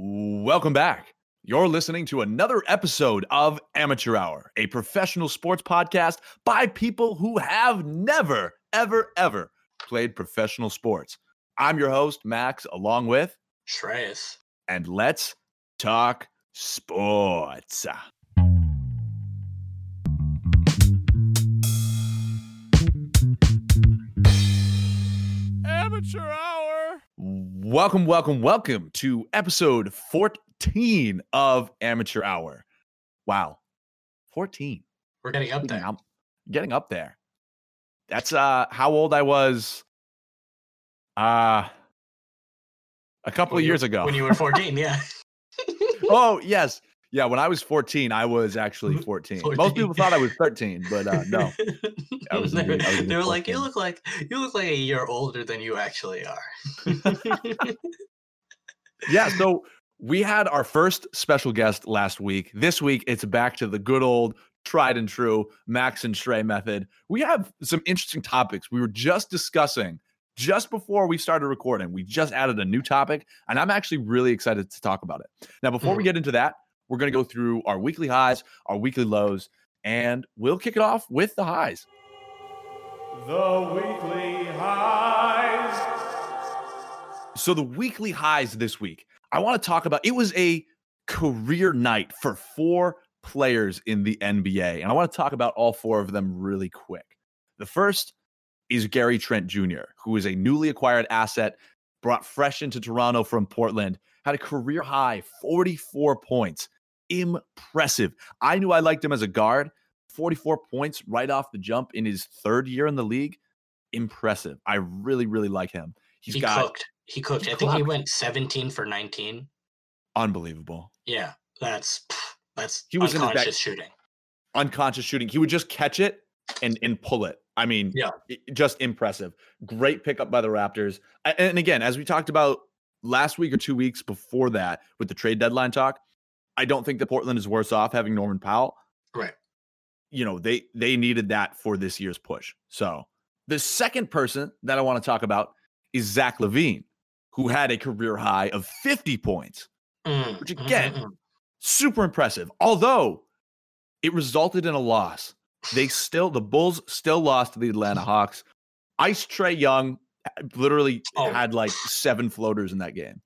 Welcome back. You're listening to another episode of Amateur Hour, a professional sports podcast by people who have never, ever, ever played professional sports. I'm your host, Max, along with Shreyas. And let's talk sports. Amateur Hour. Welcome, welcome, welcome to episode 14 of Amateur Hour. Wow. 14. We're getting up there. I'm getting up there. That's uh how old I was uh a couple When of years ago. When you were 14, yeah. oh, yes. Yeah, when I was 14, I was actually 14. Most people thought I was 13, but uh no. I was they, indeed- I was they were like, you look like you look like a year older than you actually are. Yeah, so we had our first special guest last week. This week, it's back to the good old tried and true Max and Shrey method. We have some interesting topics. We were just discussing just before we started recording. We just added a new topic, and I'm actually really excited to talk about it. Now, before we Mhm. get into that, we're going to go through our weekly highs, our weekly lows, and we'll kick it off with the highs. The weekly highs. So the weekly highs this week, I want to talk about it was a career night for four players in the NBA. And I want to talk about all four of them really quick. The first is Gary Trent Jr., who is a newly acquired asset, brought fresh into Toronto from Portland, had a career high 44 points. Impressive. I knew I liked him as a guard. 44 points right off the jump in his third year in the league. Impressive. I really, really like him. He's he got cooked. He cooked. he I think he went 17 for 19. unbelievable. Yeah, that's that's He was in his back- unconscious shooting. Unconscious shooting. He would just catch it and and pull it. I mean, Yeah. just impressive. Great pickup by the Raptors. And again, as we talked about last week or two weeks before that with the trade deadline talk, I don't think that Portland is worse off having Norman Powell. Right. You know, they they needed that for this year's push. So the second person that I want to talk about is Zach LaVine, who had a career high of 50 points. Mm, Which mm, again, mm, mm. super impressive. Although it resulted in a loss, they still the Bulls still lost to the Atlanta Hawks. Ice Trae Young uh, literally Oh. had like seven floaters in that game.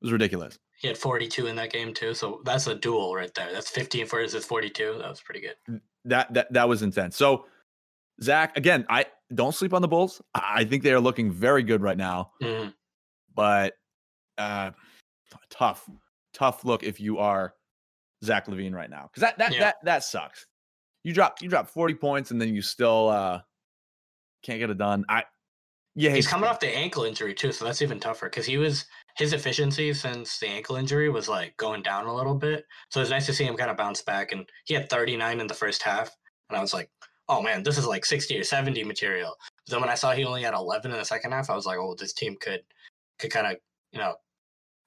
It was ridiculous. He had 42 in that game too. So that's a duel right there. That's 15 versus 42. That was pretty good. That that that was intense. So Zach, again, I don't sleep on the Bulls. I think they are looking very good right now, Mm, but uh tough, tough look if you are Zach LaVine right now. Because that that Yeah. that that sucks. You drop you drop 40 points and then you still uh can't get it done. I yeah, He's coming off the ankle injury too, so that's even tougher because he was his efficiency since the ankle injury was like going down a little bit. So it's nice to see him kind of bounce back. And he had 39 in the first half, and I was like, "Oh man, this is like 60 or 70 material." But then when I saw he only had 11 in the second half, I was like, "Oh, this team could could kind of you know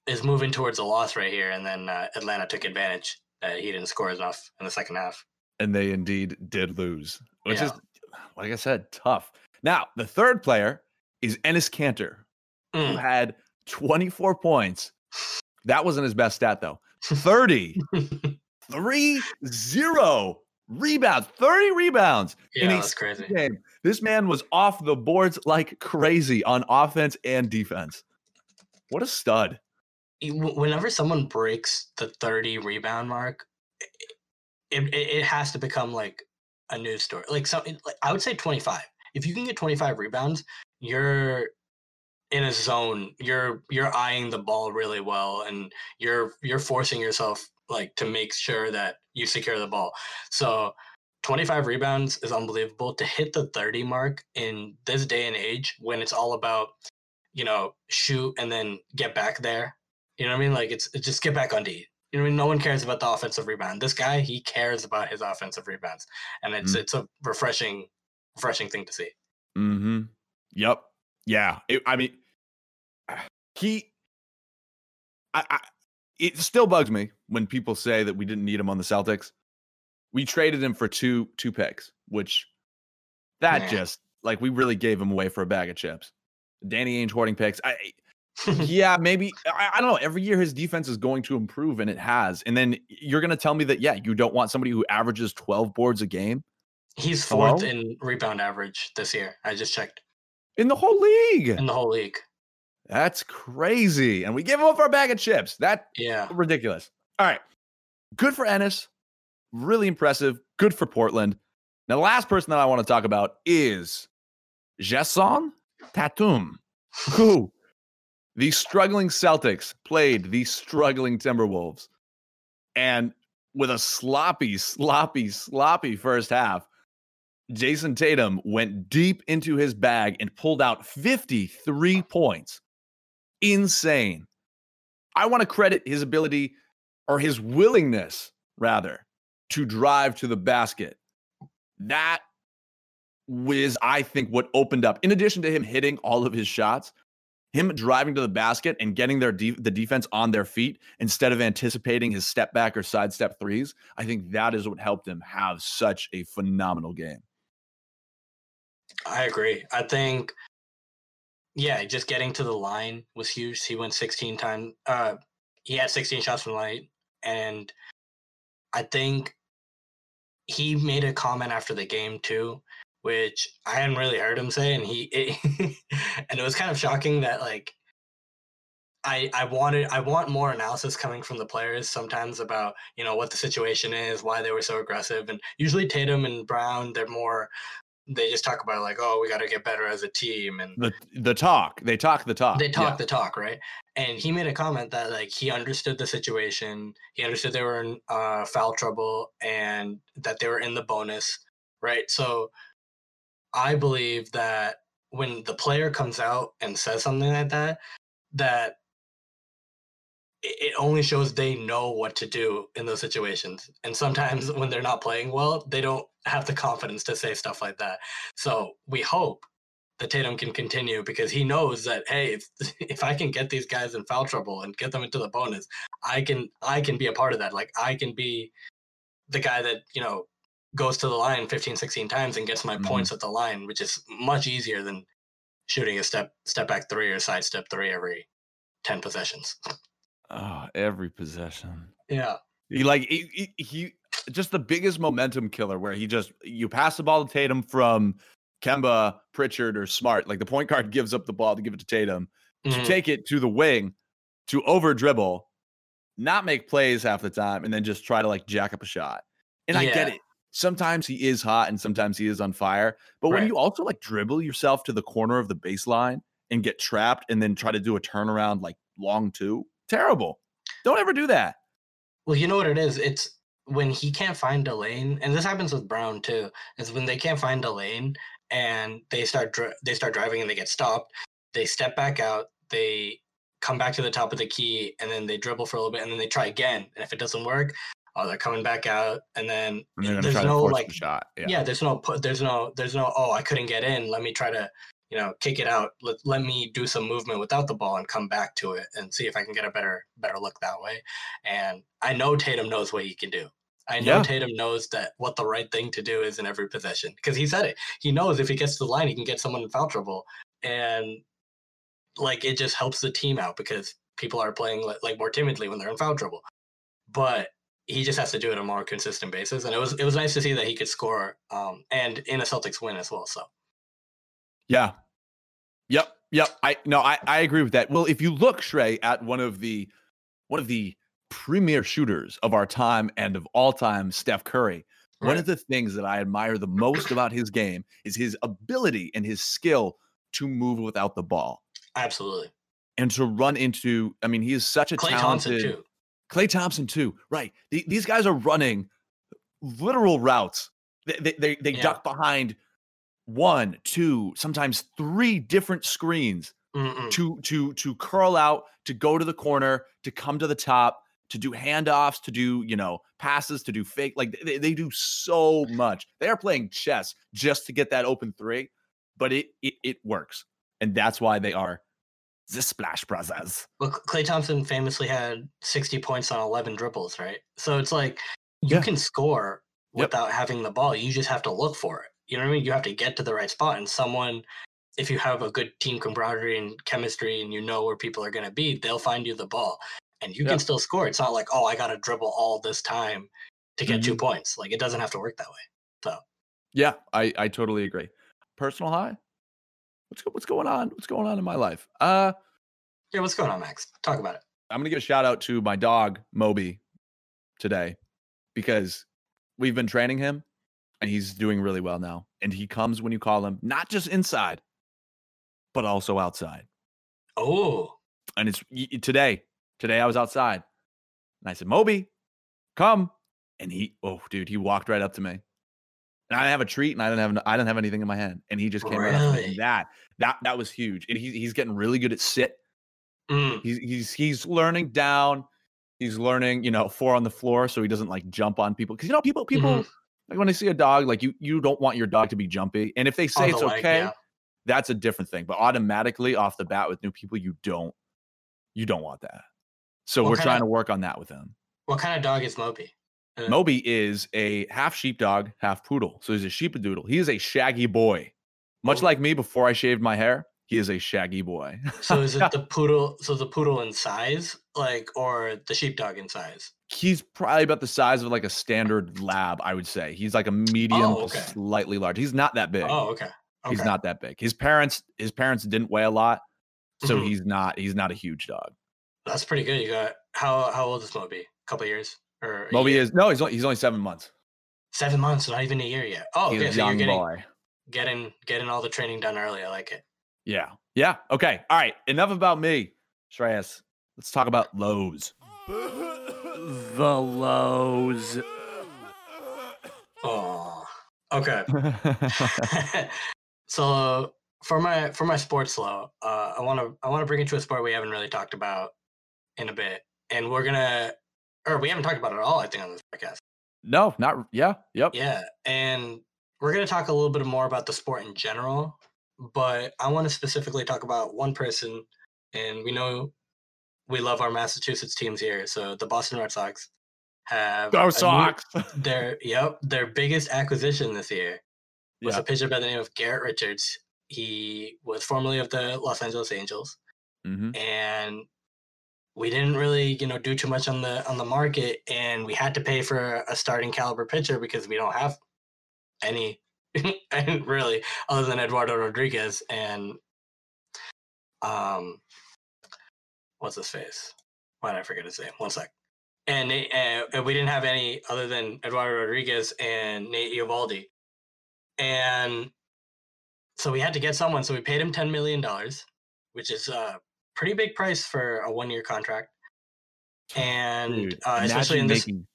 is moving towards a loss right here." And then uh, Atlanta took advantage that he didn't score enough in the second half. and they indeed did lose, which is like I said, tough. Now, the third player is Enes Kanter, who Mm. had 24 points. That wasn't his best stat though. 30, 3 0 rebounds, 30 rebounds yeah, that's crazy. game. This man was off the boards like crazy on offense and defense. What a stud. whenever someone breaks the 30 rebound mark it, it, it has to become like a news story like so it- like, i would say 25 if you can get 25 rebounds you're in a zone you're you're eyeing the ball really well and you're you're forcing yourself like to make sure that you secure the ball so 25 rebounds is unbelievable to hit the 30 mark in this day and age when it's all about you know shoot and then get back there you know what I mean? Like it's, it's just get back on D. You know what I mean? No one cares about the offensive rebound. This guy, he cares about his offensive rebounds, and it's it's a refreshing, refreshing thing to see. Mm-hmm. Yep. Yeah. It- I mean, he. I, I. It still bugs me when people say that we didn't need him on the Celtics. We traded him for two two picks, which that Yeah. just like we really gave him away for a bag of chips. Danny Ainge hoarding picks. I yeah, maybe I, I don't know. Every year his defense is going to improve, and it has. And then you're going to tell me that yeah, you don't want somebody who averages 12 boards a game He's fourth Hello? in rebound average this year. I just checked in the whole league. in the whole league. That's crazy. And we give him up for a bag of chips. That Yeah. ridiculous. All right. Good for Enes. Really impressive. Good for Portland. Now, the last person that I want to talk about is Jayson Tatum, who the struggling Celtics played the struggling Timberwolves. And with a sloppy, sloppy, sloppy first half, Jayson Tatum went deep into his bag and pulled out 53 points. Insane. I want to credit his ability or his willingness, rather, to drive to the basket. That was, I think, what opened up. In addition to him hitting all of his shots, him driving to the basket and getting their de- the defense on their feet instead of anticipating his step back or sidestep threes. I think that is what helped him have such a phenomenal game. I agree. I think, yeah, just getting to the line was huge. He went 16 times. Uh, he had 16 shots from the line, and I think he made a comment after the game too, which I hadn't really heard him say, and he, it, and it was kind of shocking that like. I, I wanted I want more analysis coming from the players sometimes about you know what the situation is why they were so aggressive and usually Tatum and Brown they're more they just talk about like, oh, we got to get better as a team, and The the talk, they talk the talk. they talk Yeah. the talk, right? And he made a comment that like he understood the situation, he understood they were in uh, foul trouble, and that they were in the bonus, right? So I believe that when the player comes out and says something like that, that it it only shows they know what to do in those situations. And sometimes when they're not playing well, they don't have the confidence to say stuff like that. So we hope that Tatum can continue because he knows that hey, if if I can get these guys in foul trouble and get them into the bonus, I can I can be a part of that. Like I can be the guy that, you know, goes to the line 15 16 times and gets my Mhm. points at the line, which is much easier than shooting a step step back 3 or side step 3 every 10 possessions. Oh, every possession. Yeah. He like he, he, he just the biggest momentum killer where he just you pass the ball to Tatum from Kemba, Pritchard, or Smart. Like the point guard gives up the ball to give it to Tatum to Mhm. take it to the wing to over dribble, not make plays half the time, and then just try to like jack up a shot. And I get it. Sometimes he is hot and sometimes he is on fire. But when you also like dribble yourself to the corner of the baseline and get trapped and then try to do a turnaround like long two, terrible. Don't ever do that. Well, you know what it is? It's when he can't find a lane, and this happens with Brown too. Is when they can't find a lane and they start dri- they start driving and they get stopped. They step back out. They come back to the top of the key, and then they dribble for a little bit, and then they try again. And if it doesn't work, oh, they're coming back out, and then And there's no like shot. Yeah. yeah. there's no there's no there's no oh i couldn't get in let me try to you know kick it out let, let me do some movement without the ball and come back to it and see if i can get a better better look that way and i know tatum knows what he can do i know Yeah. tatum knows that what the right thing to do is in every possession because he said it he knows if he gets to the line he can get someone in foul trouble and like it just helps the team out because people are playing like, like more timidly when they're in foul trouble but he just has to do it on a more consistent basis. And it was it was nice to see that he could score um, and in a Celtics win as well. So Yeah. Yep. Yep. I no, I, I agree with that. Well, if you look, Shrey, at one of the one of the premier shooters of our time and of all time, Steph Curry, one of the things that I admire the most about his game is his ability and his skill to move without the ball absolutely, and to run into. I mean, he is such a Klay talented Thompson too. Klay Thompson too. Right. The- these guys are running literal routes. They they they, they Yeah. duck behind one, two, sometimes three different screens Mm-mm. to to to curl out, to go to the corner, to come to the top, to do handoffs, to do, you know, passes, to do fake. Like they, they do so much. They are playing chess just to get that open three, but it it, it works. And that's why they are the Splash Brothers. Well, Klay Thompson famously had 60 points on 11 dribbles, right? So it's like you Yeah. can score Yep. without having the ball. You just have to look for it. You know what I mean? You have to get to the right spot, and someone if you have a good team camaraderie and chemistry and you know where people are going to be, they'll find you the ball and you Yeah. can still score. It's not like, oh, I got to dribble all this time to get two Mm-hmm. points. Like it doesn't have to work that way. So yeah, I I totally agree. Personal high. What's what's going on? What's going on in my life? Uh, Yeah, what's going on, Max? Talk about it. I'm gonna give a shout out to my dog Moby today because we've been training him and he's doing really well now. And he comes when you call him, not just inside, but also outside. Oh, And it's today. Today I was outside and I said, Moby, come. And he, oh, dude, he walked right up to me. And I didn't have a treat and I didn't have, I didn't have anything in my hand. And he just came right up to me. And that, that, that was huge. And he's, he's getting really good at sit. mm, He's, he's, he's learning down. He's learning, you know, four on the floor so he doesn't like jump on people. Cause you know, people, people, Mhm. like when they see a dog, like you, you don't want your dog to be jumpy. And if they say on it's leg, okay, yeah. that's a different thing. But automatically off the bat with new people, you don't you don't want that. So What we're trying to work on that with him. What kind of dog is Moby? Uh, Moby is a half sheepdog, half poodle. So he's a sheepadoodle. He is a shaggy boy. Much Oh. like me before I shaved my hair, he is a shaggy boy. So is it the poodle? So the poodle in size, like, or the sheepdog in size? he's probably about the size of like a standard lab, I would say. He's like a medium Oh, okay. slightly large. He's not that big. Oh, okay. okay. He's not that big. His parents, his parents didn't weigh a lot. So Mhm. he's not he's not a huge dog. That's pretty good. You got how how old is Moby? A couple years or Moby year? is no, he's only he's only seven months. seven months, not even a year yet. Oh, he's okay. a So you're young getting boy. getting getting all the training done early. I like it. Yeah. Yeah. Okay. All right. Enough about me. Shreyas. Let's talk about lows. The lows. Oh, okay. so for my for my sports low, uh, I want to I want to bring it to a sport we haven't really talked about in a bit, and we're gonna or we haven't talked about it at all. I think on this podcast. no, not yeah. Yep. Yeah, and we're gonna talk a little bit more about the sport in general, but I want to specifically talk about one person, and we know we love our Massachusetts teams here. So the Boston Red Sox have Go a new- Sox. their yep their biggest acquisition this year was Yeah. a pitcher by the name of Garrett Richards. He was formerly of the Los Angeles Angels, hmm and we didn't really, you know, do too much on the on the market, and we had to pay for a starting caliber pitcher because we don't have any, really, other than Eduardo Rodriguez and um, what's his face? Why did I forget his name? One sec. And uh, and we didn't have any other than Eduardo Rodriguez and Nate Eovaldi, and so we had to get someone. So we paid him ten million dollars, which is a pretty big price for a one-year contract. And Dude, uh, especially in this making.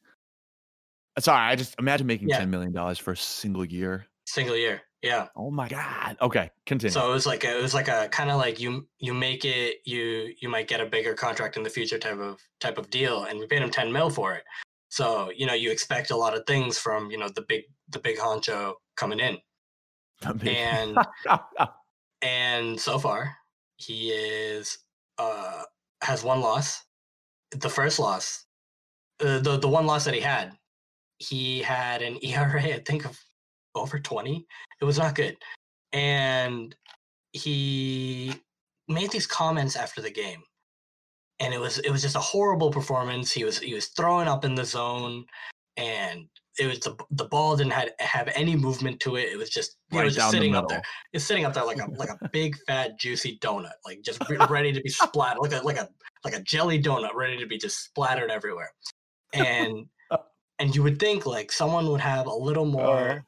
Sorry, I just imagine making Yeah. ten million dollars for a single year. single year, yeah. Oh my god. Okay, continue. So it was like a, it was like a kind of like you you make it you you might get a bigger contract in the future type of type of deal, and we paid him ten mil for it. So you know you expect a lot of things from you know the big the big honcho coming in, and and so far he is uh has one loss. The first loss, uh, the the one loss that he had, he had an ERA I think of over twenty. It was not good, and he made these comments after the game, and it was it was just a horrible performance. He was he was throwing up in the zone, and it was the the ball didn't have, have any movement to it. It was just it right was just down the sitting up there. It's sitting up there like a like a big fat juicy donut, like just ready to be splattered, like a like a like a jelly donut, ready to be just splattered everywhere. And and you would think like someone would have a little uh-huh. more,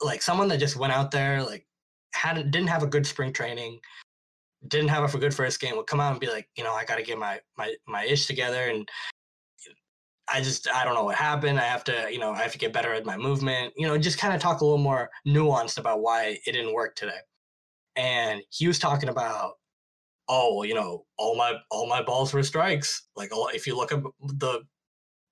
like someone that just went out there like had didn't have a good spring training, didn't have a for good first game would come out and be like, you know, I got to get my my my ish together and. I just I don't know what happened. I have to, you know, I have to get better at my movement. You know, just kind of talk a little more nuanced about why it didn't work today and he was talking about oh you know all my all my balls were strikes like if you look at the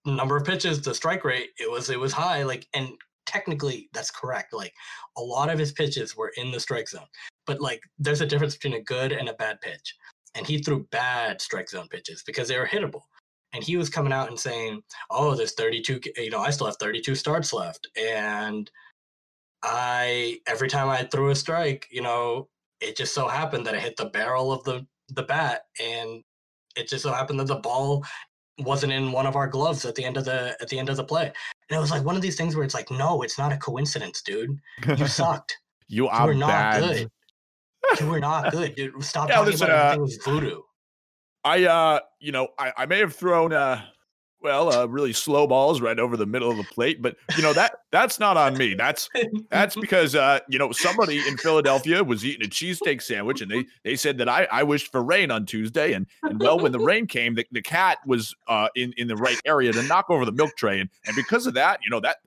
number of pitches the strike rate it was it was high like and technically that's correct like a lot of his pitches were in the strike zone but like there's a difference between a good and a bad pitch and he threw bad strike zone pitches because they were hittable and he was coming out and saying oh there's 32 you know i still have 32 starts left and I every time I threw a strike, you know, it just so happened that I hit the barrel of the the bat, and it just so happened that the ball wasn't in one of our gloves at the end of the at the end of the play. And it was like one of these things where it's like, no, it's not a coincidence, dude. You sucked. you You are were not bad. good. You were not good, dude. Stop Yeah, talking listen, about uh, everything was voodoo. I uh you know, I, I may have thrown uh well, uh really slow balls right over the middle of the plate, but you know that that's not on me. That's that's because uh you know somebody in Philadelphia was eating a cheesesteak sandwich and they they said that I I wished for rain on Tuesday and and well when the rain came the, the cat was uh in in the right area to knock over the milk tray and and because of that, you know that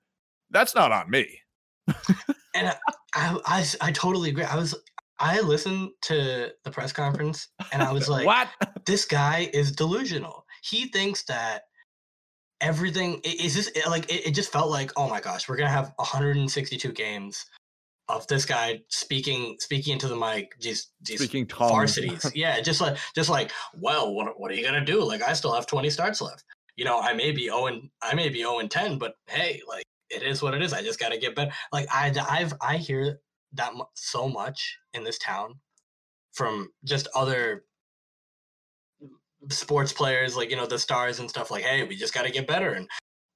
that's not on me. And I totally agree. I was, I listened to the press conference and I was like, what? this guy is delusional. He thinks that everything is this like it, it just felt like oh my gosh we're gonna have 162 games of this guy speaking speaking into the mic just, these Speaking varsities. Yeah just like just like well what, what are you gonna do? Like i still have 20 starts left. You know i may be 0 and i may be 0 and 10 but hey like it is what it is. I just gotta get better. Like i i've i hear that mu- so much in this town from just other sports players like you know the stars and stuff like hey we just got to get better and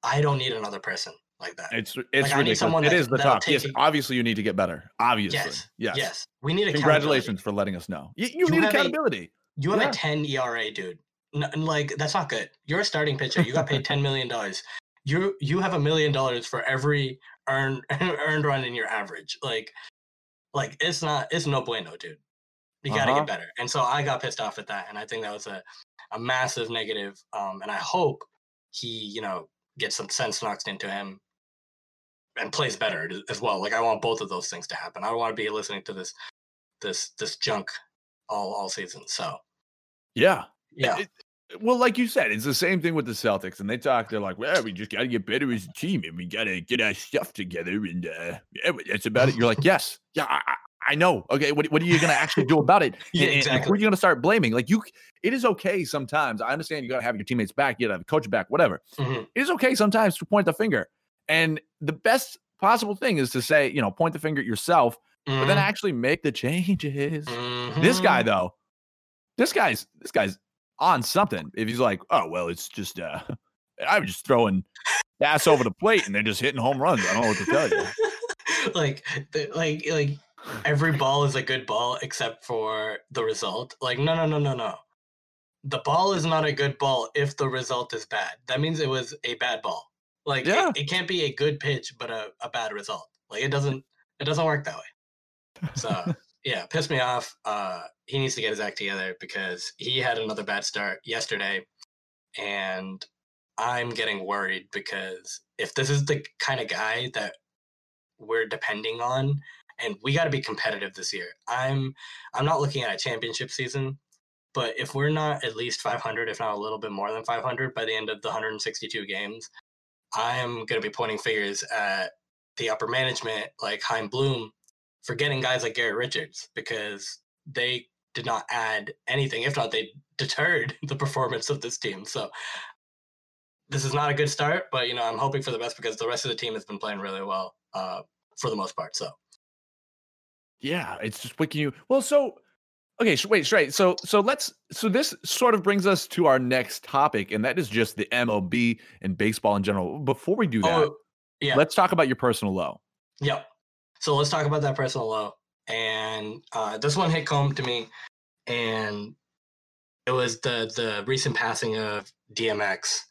i don't need another person like that It's it's Like, ridiculous. someone It is the that'll. Yes, it- obviously you need to get better. Obviously. yes Yes. yes we need accountability. Congratulations for letting us know. You, you, You need have a- accountability. you have Yeah. a 10 era dude N- n- like that's not good you're a starting pitcher you got paid 10 million dollars you you have a million dollars for every earned earned run in your average like like it's not it's no bueno dude. You got to Uh-huh. get better. And so i got pissed off at that and i think that was a, a massive negative um and i hope he you know gets some sense knocked into him and plays better as- well. Like i want both of those things to happen. I don't want to be listening to this this this junk all all season so Yeah. yeah. It- well, like you said, it's the same thing with the Celtics, and they talk. They're like, "Well, we just got to get better as a team, and we got to get our stuff together." And uh, yeah, that's about it. You're like, "Yes, yeah, I, I- know. Okay, what, what are you going to actually do about it? Yeah, exactly. Who are you going to start blaming? Like, you, it is okay sometimes. I understand you got to have your teammates back, you got to have a coach back, whatever. Mhm. It is okay sometimes to point the finger, and the best possible thing is to say, you know, point the finger at yourself, but then Mhm. actually make the changes. This guy Mhm. though, this guy's this guy's on something. If he's like, oh well, it's just uh I was just throwing ass over the plate and they're just hitting home runs. I don't know what to tell you. like, like, like every ball is a good ball except for the result. Like, no, no, no, no, no. The ball is not a good ball if the result is bad. That means it was a bad ball. Like, it- it, can't be a good pitch but a, a bad result. Like, it doesn't. It doesn't work that way. So yeah, pissed me off. Uh, he needs to get his act together because he had another bad start yesterday, and I'm getting worried because if this is the kind of guy that we're depending on, and we got to be competitive this year. I'm I'm not looking at a championship season, but if we're not at least 500, if not a little bit more than 500 by the end of the 162 games, I am going to be pointing fingers at the upper management like Chaim Bloom for getting guys like Garrett Richards because they did not add anything. If not, they deterred the performance of this team. So this is not a good start, but you know I'm hoping for the best because the rest of the team has been playing really well uh, for the most part. So Yeah, it's just waking you. Well, so okay, so wait, straight. So so let's so this sort of brings us to our next topic, and that is just the MLB and baseball in general. Before we do that, oh yeah, let's talk about your personal low. Yep. So let's talk about that personal low. And uh, this one hit home to me, and it was the the recent passing of DMX.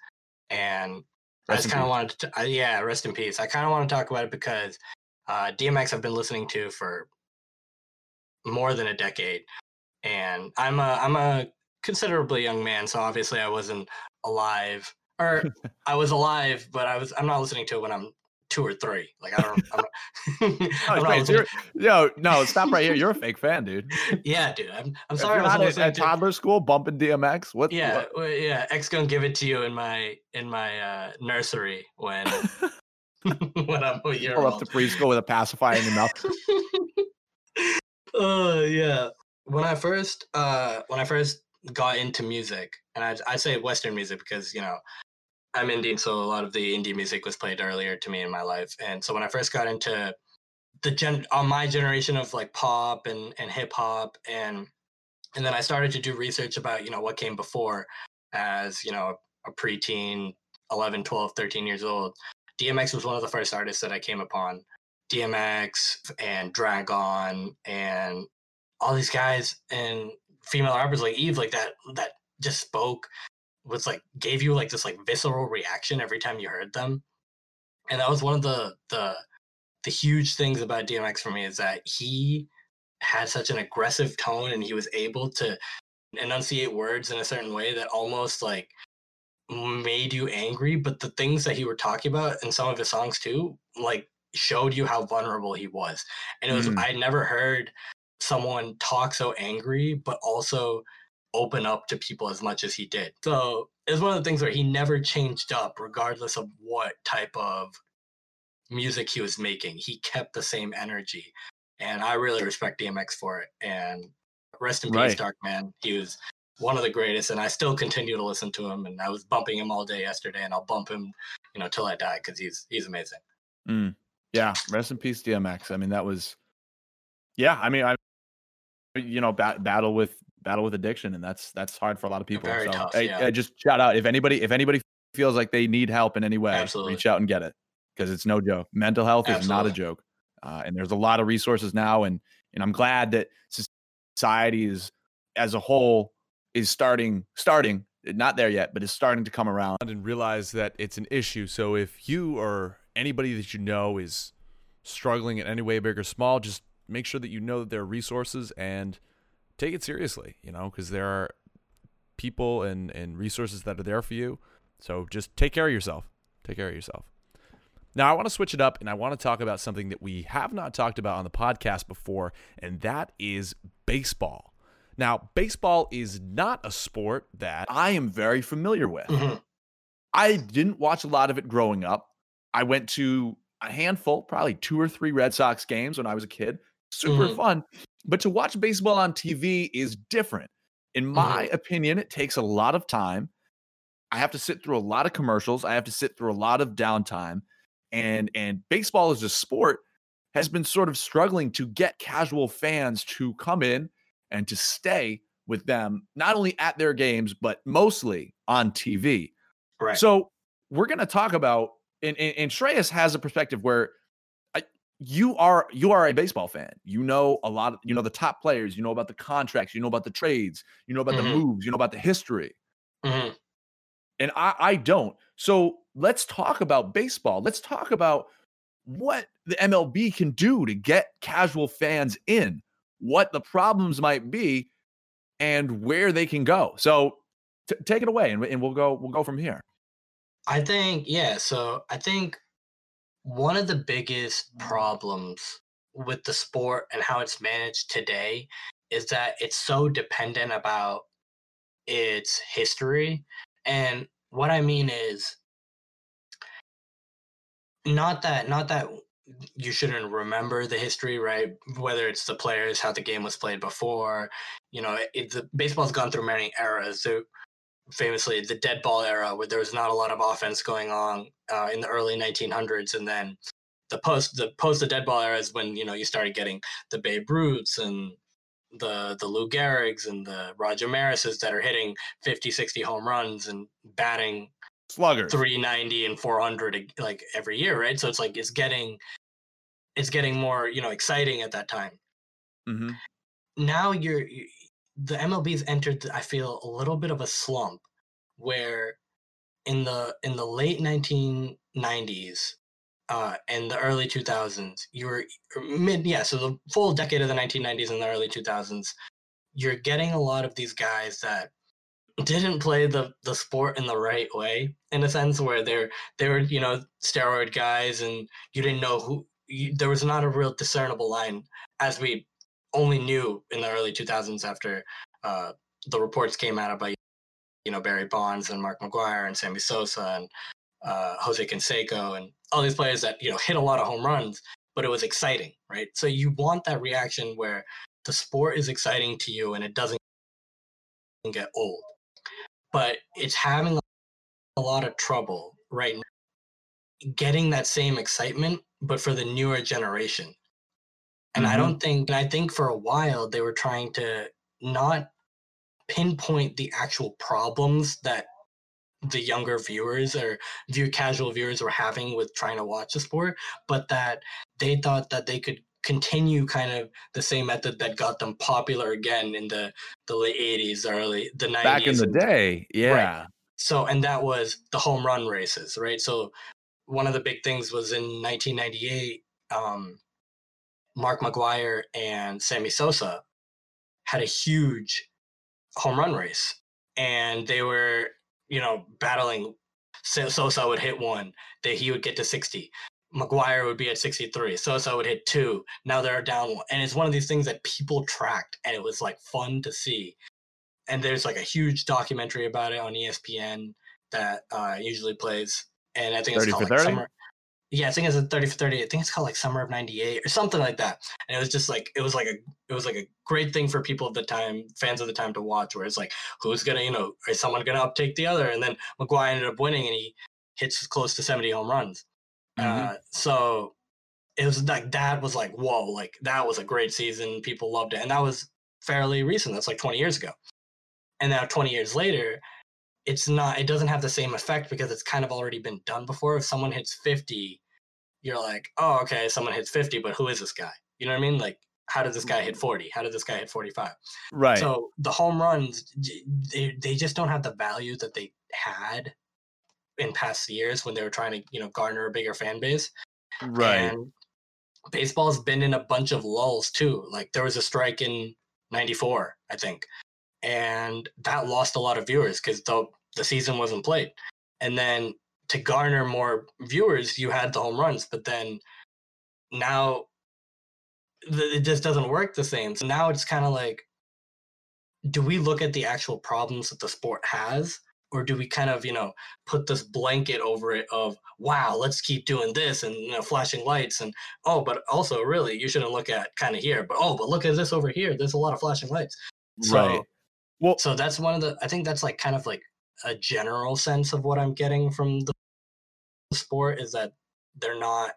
And I just kind of wanted to, uh, yeah, rest in peace. I kind of want to talk about it because uh, DMX I've been listening to for more than a decade, and I'm a I'm a considerably young man, so obviously I wasn't alive, or I was alive, but I was I'm not listening to it when I'm two or three. Like I don't. I'm not, Oh, I'm not wait, so listening- you're, no, no, stop right here. You're a fake fan, dude. yeah, dude. I'm, I'm If sorry. you're I not at, at toddler school bumping DMX. What? yeah, what- well, yeah. X gonna give it to you in my in my uh, nursery when when I'm a year Pull up old. to preschool with a pacifier in your mouth. Oh yeah. When I first uh when I first got into music, and I I say Western music because you know I'm Indian, so a lot of the indie music was played earlier to me in my life. And so when I first got into the gen on my generation of like pop and and hip hop and and then I started to do research about you know what came before as you know a preteen 11 12 13 years old. DMX was one of the first artists that I came upon. DMX and Drag-On and all these guys and female rappers like Eve like that that just spoke was like gave you like this like visceral reaction every time you heard them. And that was one of the the the huge things about DMX for me is that he had such an aggressive tone and he was able to enunciate words in a certain way that almost like made you angry. But the things that he were talking about in some of his songs too like showed you how vulnerable he was. And it was Mm. i never heard someone talk so angry but also open up to people as much as he did so it's one of the things where he never changed up regardless of what type of music he was making he kept the same energy and i really respect dmx for it and rest in peace dark man he was one of the greatest and i still continue to listen to him and i was bumping him all day yesterday and i'll bump him you know till i die because he's he's amazing Mm. Yeah, rest in peace, DMX. I mean, that was, yeah. I mean, I, you know, bat- battle with battle with addiction, and that's that's hard for a lot of people. Very so, tough, I, yeah. I just shout out if anybody if anybody feels like they need help in any way, Absolutely. reach out and get it because it's no joke. Mental health is not a joke, uh, and there's a lot of resources now, and and I'm glad that society is as a whole is starting starting not there yet, but is starting to come around. and realize that it's an issue. So if you or anybody that you know is struggling in any way, big or small, just make sure that you know that there are resources and take it seriously, you know, because there are people and, and resources that are there for you. So just take care of yourself. Take care of yourself. Now, I want to switch it up and I want to talk about something that we have not talked about on the podcast before, and that is baseball. Now, baseball is not a sport that I am very familiar with. Mhm. I didn't watch a lot of it growing up. I went to a handful, probably two or three Red Sox games when I was a kid. Super Mhm. fun. But to watch baseball on TV is different. In my mm-hmm. opinion, it takes a lot of time. I have to sit through a lot of commercials. I have to sit through a lot of downtime. Mm-hmm. And and baseball as a sport has been sort of struggling to get casual fans to come in and to stay with them, not only at their games, but mostly on TV. right So we're going to talk about, and, and, and Shreyas has a perspective where you are you are a baseball fan. You know a lot. Of, you know the top players. You know about the contracts. You know about the trades. You know about Mhm. the moves. You know about the history. Mhm. And I, I don't. So let's talk about baseball. Let's talk about what the MLB can do to get casual fans in, what the problems might be, and where they can go. So t- take it away, and, and we'll go. We'll go from here. I think, yeah. So I think one of the biggest problems with the sport and how it's managed today is that it's so dependent about its history. And what I mean is not that not that you shouldn't remember the history, right? Whether it's the players, how the game was played before, you know, it, the baseball's gone through many eras. So famously the dead ball era where there was not a lot of offense going on uh, in the early 1900s and then the post the post the dead ball era is when you know you started getting the Babe Ruths and the the Lou Gehrigs and the Roger Marises that are hitting 50 60 home runs and batting Sluggers. 390 and 400 like every year right? So it's like it's getting it's getting more you know exciting at that time. Hmm now you're you, the MLB's entered I feel a little bit of a slump where in the in the late 1990s uh and the early 2000s you were mid yeah so the full decade of the 1990s and the early 2000s you're getting a lot of these guys that didn't play the the sport in the right way in a sense where they're they were you know steroid guys and you didn't know who you, there was not a real discernible line as we only knew in the early 2000s after uh, the reports came out about you know Barry Bonds and Mark McGwire and Sammy Sosa and uh, Jose Canseco and all these players that you know hit a lot of home runs, but it was exciting, right? So you want that reaction where the sport is exciting to you and it doesn't get old, but it's having a lot of trouble right now getting that same excitement, but for the newer generation. And I Mhm. don't think, and I think for a while they were trying to not pinpoint the actual problems that the younger viewers or view casual viewers were having with trying to watch the sport, but that they thought that they could continue kind of the same method that got them popular again in the the late 80s early the 90s Back in the day, yeah. so and that was the home run races right so one of the big things was in 1998 um mark mcgwire and sammy sosa had a huge home run race. And they were you know battling. Sosa would hit one that he would get to 60 mcgwire would be at 63 sosa would hit two. Now they're down one. And it's one of these things that people tracked and it was like fun to see. And there's like a huge documentary about it on espn that uh, usually plays, and I think it's 30 called like 30? Summer. Yeah, I think it's a thirty for thirty. I think it's called like Summer of '98 or something like that. And it was just like it was like a it was like a great thing for people of the time, fans of the time to watch. Where it's like, who's gonna you know is someone gonna uptake the other? And then McGwire ended up winning, and he hits close to seventy home runs. Mhm. Uh, so it was like that was like whoa, like that was a great season. People loved it, and that was fairly recent. That's like twenty years ago. And now twenty years later, it's not it doesn't have the same effect because it's kind of already been done before. If someone hits 50 you're like oh okay someone hits 50 but who is this guy? You know what i mean? Like how did this guy hit 40 how did this guy hit 45 Right. so the home runs they, they just don't have the value that they had in past years when they were trying to you know garner a bigger fan base. Right. and baseball's been in a bunch of lulls too. Like there was a strike in '94, I think, and that lost a lot of viewers because the the season wasn't played. And then to garner more viewers, you had the home runs, but then now it just doesn't work the same. So now it's kind of like, do we look at the actual problems that the sport has? Or do we kind of, you know, put this blanket over it of, wow, let's keep doing this and, you know, flashing lights and, oh, but also really, you shouldn't look at kind of here, but oh, but look at this over here. There's a lot of flashing lights. So, right. Well, so that's one of the, I think that's like kind of like a general sense of what I'm getting from the sport is that they're not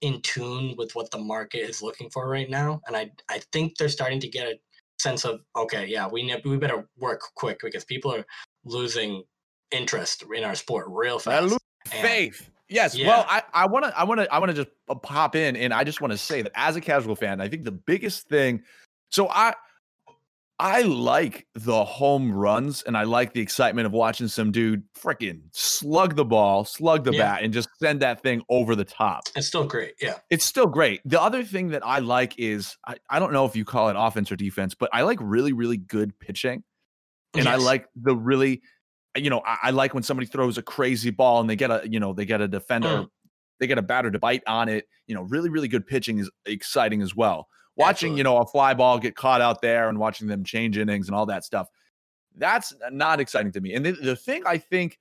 in tune with what the market is looking for right now. And I, I think they're starting to get a sense of, okay, yeah, we, ne- we better work quick because people are losing interest in our sport real fast. lose And- faith. Yes. Yeah. Well, I, I want to I want to I want to just uh, pop in and I just want to say that as a casual fan, I think the biggest thing so I I like the home runs and I like the excitement of watching some dude freaking slug the ball, slug the Yeah. bat and just send that thing over the top. It's still great. Yeah. It's still great. The other thing that I like is I, I don't know if you call it offense or defense, but I like really, really good pitching. And I like the really, you know, I, I like when somebody throws a crazy ball and they get a, you know, they get a defender, Mm. they get a batter to bite on it. You know, really, really good pitching is exciting as well. Watching, Absolutely. you know, a fly ball get caught out there and watching them change innings and all that stuff, that's not exciting to me. And the, the thing I think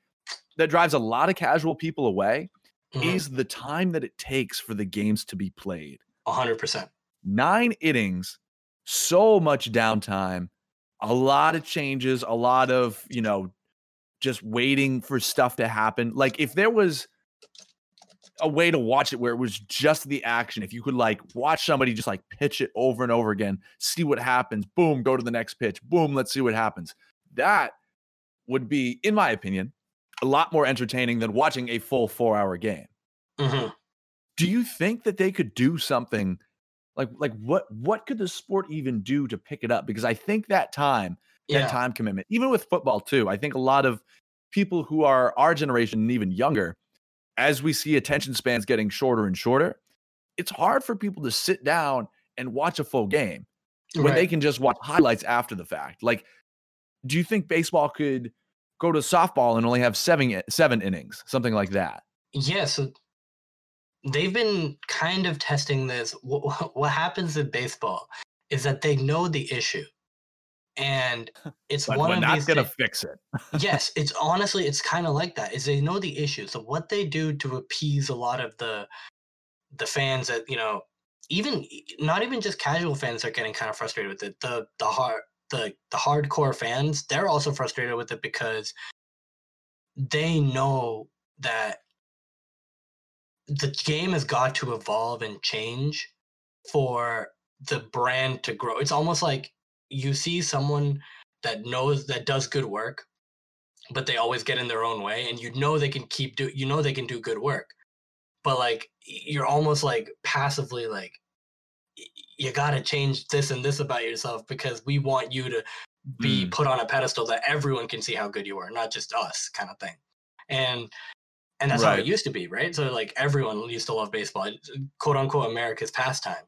that drives a lot of casual people away Mhm. is the time that it takes for the games to be played. Hundred percent. Nine innings, so much downtime, a lot of changes, a lot of, you know, just waiting for stuff to happen. Like if there was a way to watch it where it was just the action, if you could like watch somebody just like pitch it over and over again, see what happens, boom, go to the next pitch, boom, let's see what happens. That would be, in my opinion, a lot more entertaining than watching a full four hour game hmm do you think that they could do something like like what what could the sport even do to pick it up because i think that time Yeah. that time commitment even with football too i think a lot of people who are our generation and even younger as we see attention spans getting shorter and shorter it's hard for people to sit down and watch a full game when they can just watch highlights after the fact. Like do you think baseball could go to softball and only have seven seven innings something like that? Yeah, so they've been kind of testing this. What, what happens in baseball is that they know the issue, and it's but one we're of not these. gonna fix it yes, it's honestly it's kind of like that. Is they know the issue, so what they do to appease a lot of the the fans that you know, even not even just casual fans are getting kind of frustrated with it. The the hard the the hardcore fans they're also frustrated with it because they know that the game has got to evolve and change for the brand to grow. It's almost like you see someone that knows that does good work, but they always get in their own way, and you know they can keep do you know they can do good work, but like you're almost like passively like you got to change this and this about yourself because we want you to be Mm. put on a pedestal that everyone can see how good you are, not just us, kind of thing. And and that's how it used to be, right? So like everyone used to love baseball, quote unquote America's pastime.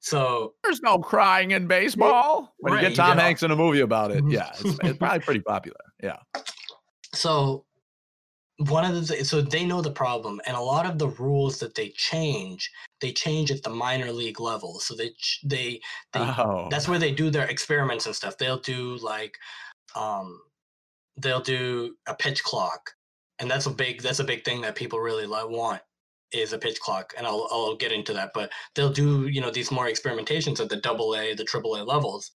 So There's no crying in baseball. When Right, you you get Tom get all- Hanks in a movie about it, Mhm. yeah, it's, it's probably pretty popular. Yeah. so one of the so they know the problem and a lot of the rules that they change they change at the minor league level so they they they oh, that's where they do their experiments and stuff they'll do like um they'll do a pitch clock and that's a big that's a big thing that people really like, want is a pitch clock and I'll, I'll get into that but they'll do you know these more experimentations at the double a the triple a levels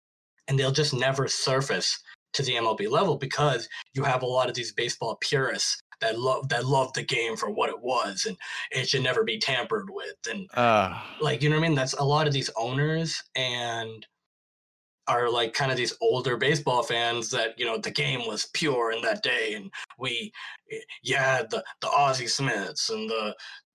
and they'll just never surface to the mlb level because you have a lot of these baseball purists that love that love the game for what it was and it should never be tampered with and uh, like you know what I mean? That's a lot of these owners and are like kind of these older baseball fans that you know the game was pure in that day and we eh, yeah the the Ozzie Smiths and the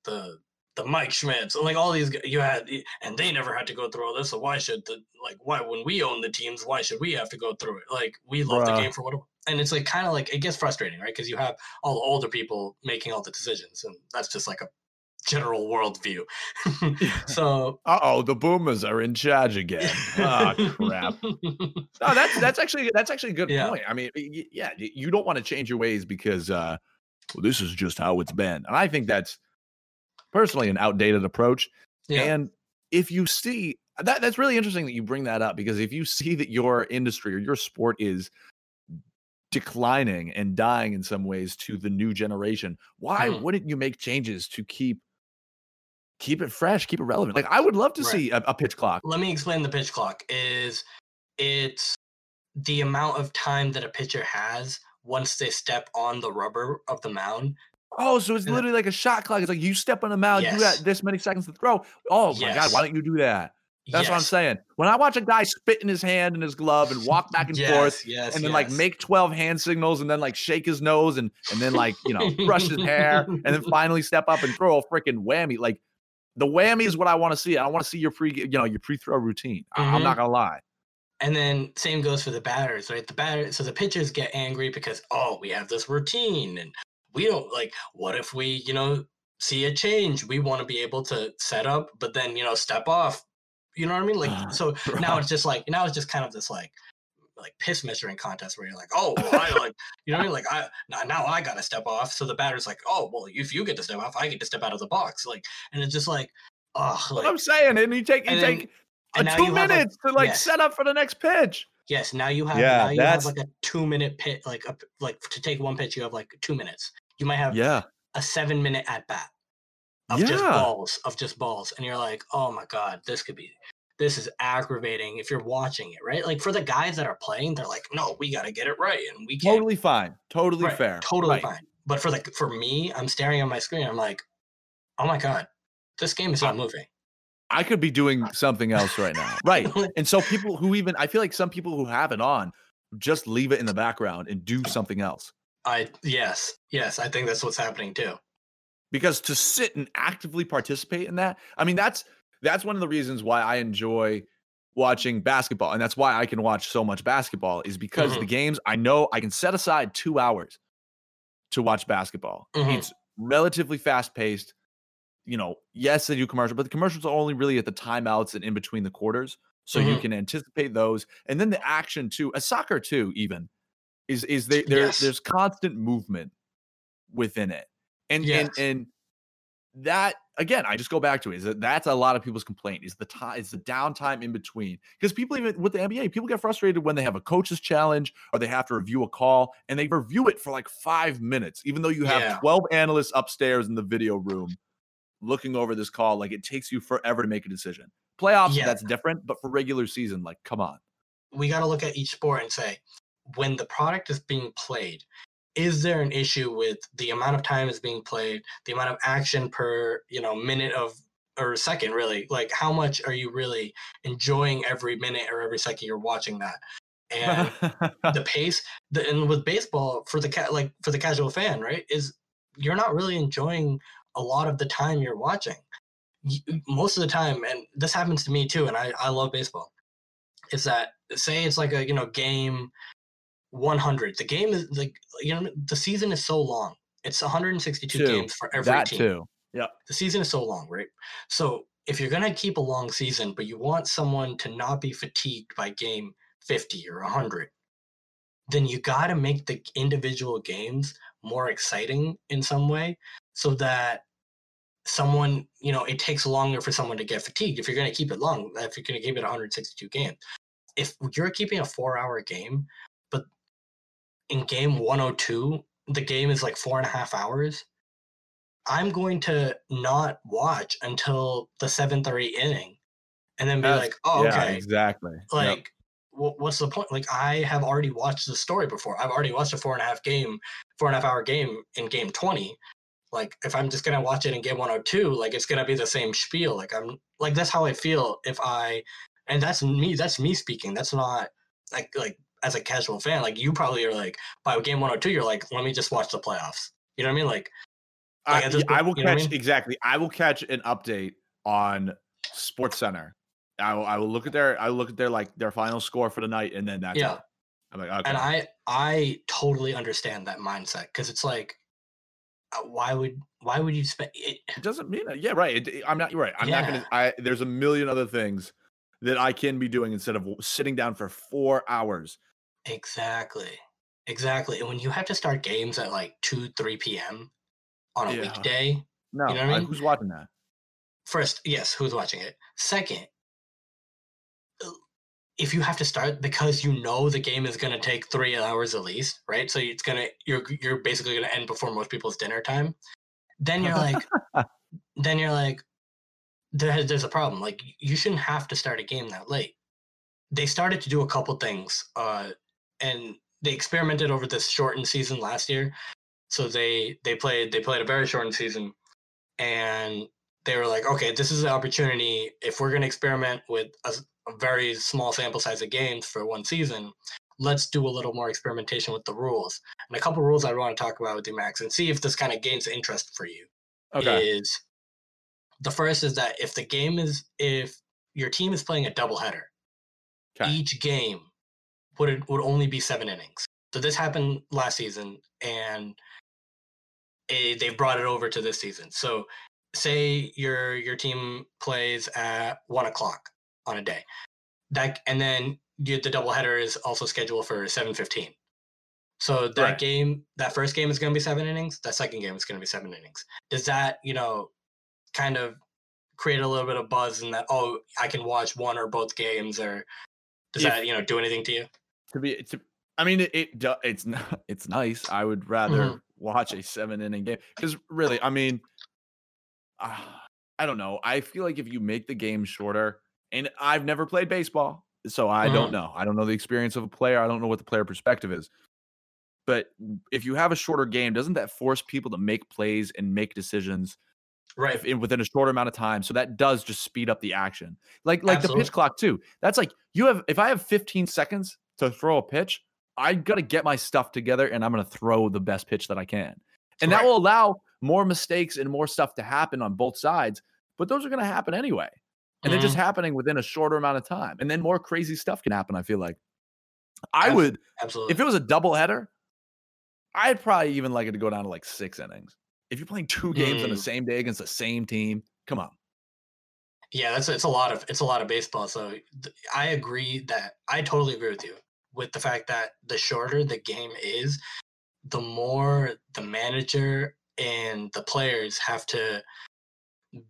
the the Mike and like all these you had and they never had to go through all this so why should the like why when we own the teams why should we have to go through it like we love the game for what it, and it's like kind of like it gets frustrating right because you have all the older people making all the decisions and that's just like a general worldview so uh oh, the boomers are in charge again. Oh crap. No, that's that's actually that's actually a good Yeah. point. I mean, yeah, you don't want to change your ways because uh, well, this is just how it's been, and I think that's personally an outdated approach. yeah And if you see that, that's really interesting that you bring that up because if you see that your industry or your sport is declining and dying in some ways to the new generation, why Hmm. wouldn't you make changes to keep keep it fresh, keep it relevant? Like I would love to Right. see a, a pitch clock. let me explain the pitch clock is it's the amount of time that a pitcher has once they step on the rubber of the mound Oh, so it's literally like a shot clock. It's like you step on the mound, you Yes. got this many seconds to throw. Oh my god, why don't you do that? That's what I'm saying. When I watch a guy spit in his hand and his glove and walk back and forth, yes, yes, and then like make 12 hand signals and then like shake his nose and and then like you know brush his hair and then finally step up and throw a freaking whammy like the whammy is what i want to see i want to see your pre you know your pre-throw routine I- i'm not mm-hmm. gonna lie And then same goes for the batters, right? The batter so the pitchers get angry because oh, we have this routine and we don't like what if we, you know, see a change? We want to be able to set up, but then, you know, step off. You know what I mean? Like so now it's just like now it's just kind of this like like piss measuring contest where you're like, oh, well, I like, you know what I mean? Like, I now, now I got to step off. So the batter's like, oh, well, if you get to step off, I get to step out of the box. Like, and it's just like, oh, what like, i'm saying and you take you then- take uh, two have, like- minutes to like yes. set up for the next pitch yes, now you have, Yeah, now you have that's- like a two minute pit, like a, like to take one pitch, you have like two minutes. You might have yeah a seven minute at bat of just balls, of just balls, and you're like, oh my god, this could be. This is aggravating if you're watching it, right? Like for the guys that are playing, they're like, "No, we got to get it right, and we can't totally fine totally Right, fair Totally Right. fine. But for the for me, I'm staring at my screen. I'm like, oh my god, this game is not moving. I could be doing something else right now. Right. And so people who even I feel like some people who have it on just leave it in the background and do something else. I yes, yes, I think that's what's happening too. Because to sit and actively participate in that, I mean that's that's one of the reasons why I enjoy watching basketball and that's why I can watch so much basketball is because Mhm. the games I know I can set aside 2 hours to watch basketball. Mhm. It's relatively fast paced. You know, yes, they do commercial, but the commercials are only really at the timeouts and in between the quarters. So you Mhm. can anticipate those. And then the action too, a soccer too, even is is they, there Yes. there's constant movement within it. And Yes. and and that again, I just go back to it, is that that's a lot of people's complaint is the time is the downtime in between. Because people even with the NBA, people get frustrated when they have a coach's challenge or they have to review a call and they review it for like five minutes, even though you have Yeah. 12 analysts upstairs in the video room looking over this call. Like it takes you forever to make a decision. Playoffs, Yeah. that's different, but for regular season, like come on. We got to look at each sport and say, when the product is being played, is there an issue with the amount of time is being played, the amount of action per you know minute of or second really? Like how much are you really enjoying every minute or every second you're watching that? And the pace the, and with baseball for the cat like for the casual fan right is you're not really enjoying a lot of the time you're watching. Most of the time and this happens to me too and i i love baseball is that say it's like a you know game 100 the game is like you know the season is so long it's 162 Two. games for every that team too. the season is so long, right? So if you're gonna keep a long season, but you want someone to not be fatigued by game 50 or 100, then you got to make the individual games more exciting in some way, so that someone, you know, it takes longer for someone to get fatigued. If you're gonna keep it long, if you're gonna keep it 162 games, if you're keeping a four-hour game, but in game 102 the game is like four and a half hours I'm going to not watch until the seventh or eighth inning, and then be That's- like, "Oh, yeah, okay." exactly. Yep. Like, what's the point? Like, I have already watched the story before. I've already watched a four and a half game, four and a half hour game in game twenty. Like, if I'm just gonna watch it in game one or two, like it's gonna be the same spiel. Like, I'm like that's how I feel if I, and that's me. That's me speaking. That's not like like as a casual fan. Like, you probably are like by game one or two, you're like, let me just watch the playoffs. You know what I mean? Like, Like, I, this I will what I catch mean? exactly. I will catch an update on Sports Center. I will, I will look at their I look at their like their final score for the night, and then that's Yeah. it. I'm like, okay. and i i totally understand that mindset because it's like uh, why would why would you spend it, it doesn't mean it. Yeah, right. It, it- I'm not. You're right. I'm not gonna. I there's a million other things that I can be doing instead of sitting down for four hours. Exactly exactly and when you have to start games at like 2 3 p.m on a Yeah. weekday No, You know what I mean? who's watching that? first yes who's watching it second uh, if you have to start because you know the game is going to take three hours at least right so it's going to you're you're basically going to end before most people's dinner time then you're like then you're like there, there's a problem like you shouldn't have to start a game that late they started to do a couple things uh and they experimented over this shortened season last year so they they played they played a very shortened season and they were like okay this is an opportunity if we're going to experiment with a very small sample size of games for one season let's do a little more experimentation with the rules and a couple rules i want to talk about with you max and see if this kind of gains interest for you Okay. is the first is that if the game is if your team is playing a doubleheader, 'Kay. each game would it would only be seven innings. So this happened last season, and eh, they brought it over to this season. So say your your team plays at one o'clock on a day, that and then you, the doubleheader is also scheduled for seven fifteen. So that Right. game, that first game is going to be seven innings. That second game is going to be seven innings. Does that, you know, kind of create a little bit of buzz in that? Oh, I can watch one or both games, or does If- that, you know, do anything to you? To be to, I mean it, it it's not it's nice. I would rather Mhm. watch a seven inning game because really, I mean, uh, I don't know. I feel like if you make the game shorter, and I've never played baseball, so I don't Mhm. know. I don't know the experience of a player. I don't know what the player perspective is. But if you have a shorter game, doesn't that force people to make plays and make decisions Right. in, within a shorter amount of time. So that does just speed up the action. Like like the pitch clock too. That's like you have if I have 15 seconds to throw a pitch, I gotta get my stuff together and I'm gonna throw the best pitch that I can. And that will allow more mistakes and more stuff to happen on both sides. But those are gonna happen anyway. And they're just Mm-hmm. happening within a shorter amount of time. And then more crazy stuff can happen, I feel like. I would Absolutely. if it was a double header, I'd probably even like it to go down to like six innings. If you're playing two games on the Mm. same day against the same team, come on. yeah, that's it's a lot of it's a lot of baseball. So I agree that I totally agree with you with the fact that the shorter the game is, the more the manager and the players have to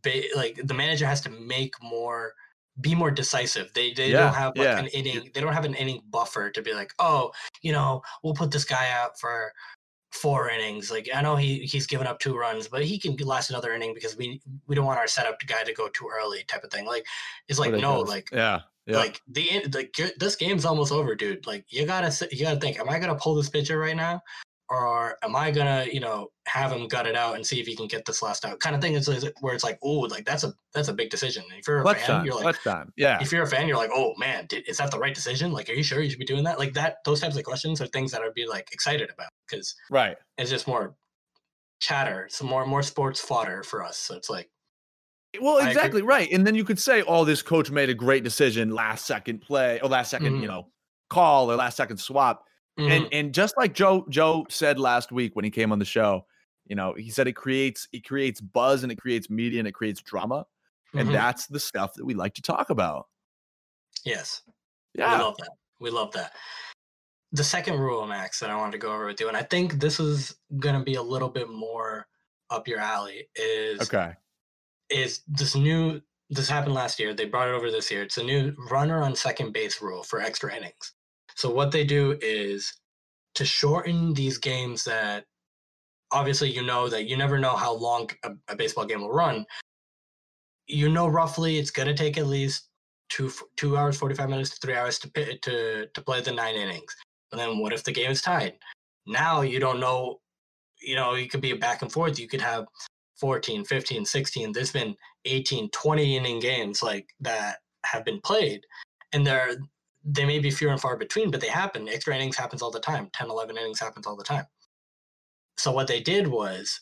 ba- like the manager has to make more be more decisive. They they Yeah, don't have like yeah. an inning. They don't have an inning buffer to be like, oh, you know, we'll put this guy out for four innings. Like I know he he's given up two runs, but he can last another inning because we we don't want our setup guy to go too early, type of thing. Like it's like no, like yeah, yeah. like the like this game's almost over, dude. Like you gotta you gotta think, am I gonna pull this pitcher right now, or am I gonna, you know, have him gut it out and see if he can get this last out? Kind of thing. Is where it's like, oh, like that's a that's a big decision. If you're a Clutch fan, time. you're like, time. Yeah. if you're a fan, you're like, oh man, did, is that the right decision? Like, are you sure you should be doing that? Like that, those types of questions are things that I'd be like excited about because Right. it's just more chatter, some more more sports fodder for us. So it's like, Well, exactly right. And then you could say, "Oh, this coach made a great decision last second play or last 2nd Mhm. you know, call or last second swap." mhm, And and just like Joe Joe said last week when he came on the show, you know, he said it creates it creates buzz and it creates media and it creates drama, and mhm, that's the stuff that we like to talk about. yes, Yeah. we love that. We love that. The second rule, Max, that I wanted to go over with you, and I think this is gonna be a little bit more up your alley, is Okay. Is this new this happened last year they brought it over this year. It's a new runner on second base rule for extra innings. So what they do is to shorten these games that obviously you know that you never know how long a, a baseball game will run. You know roughly it's going to take at least two two hours 45 minutes to three hours to to to play the nine innings. But then what if the game is tied? Now you don't know you know you could be back and forth. You could have 14 15 16 there's been 18 20 inning games like that have been played. And they're they may be few and far between but they happen. Extra innings happens all the time. 10 11 innings happens all the time. So what they did was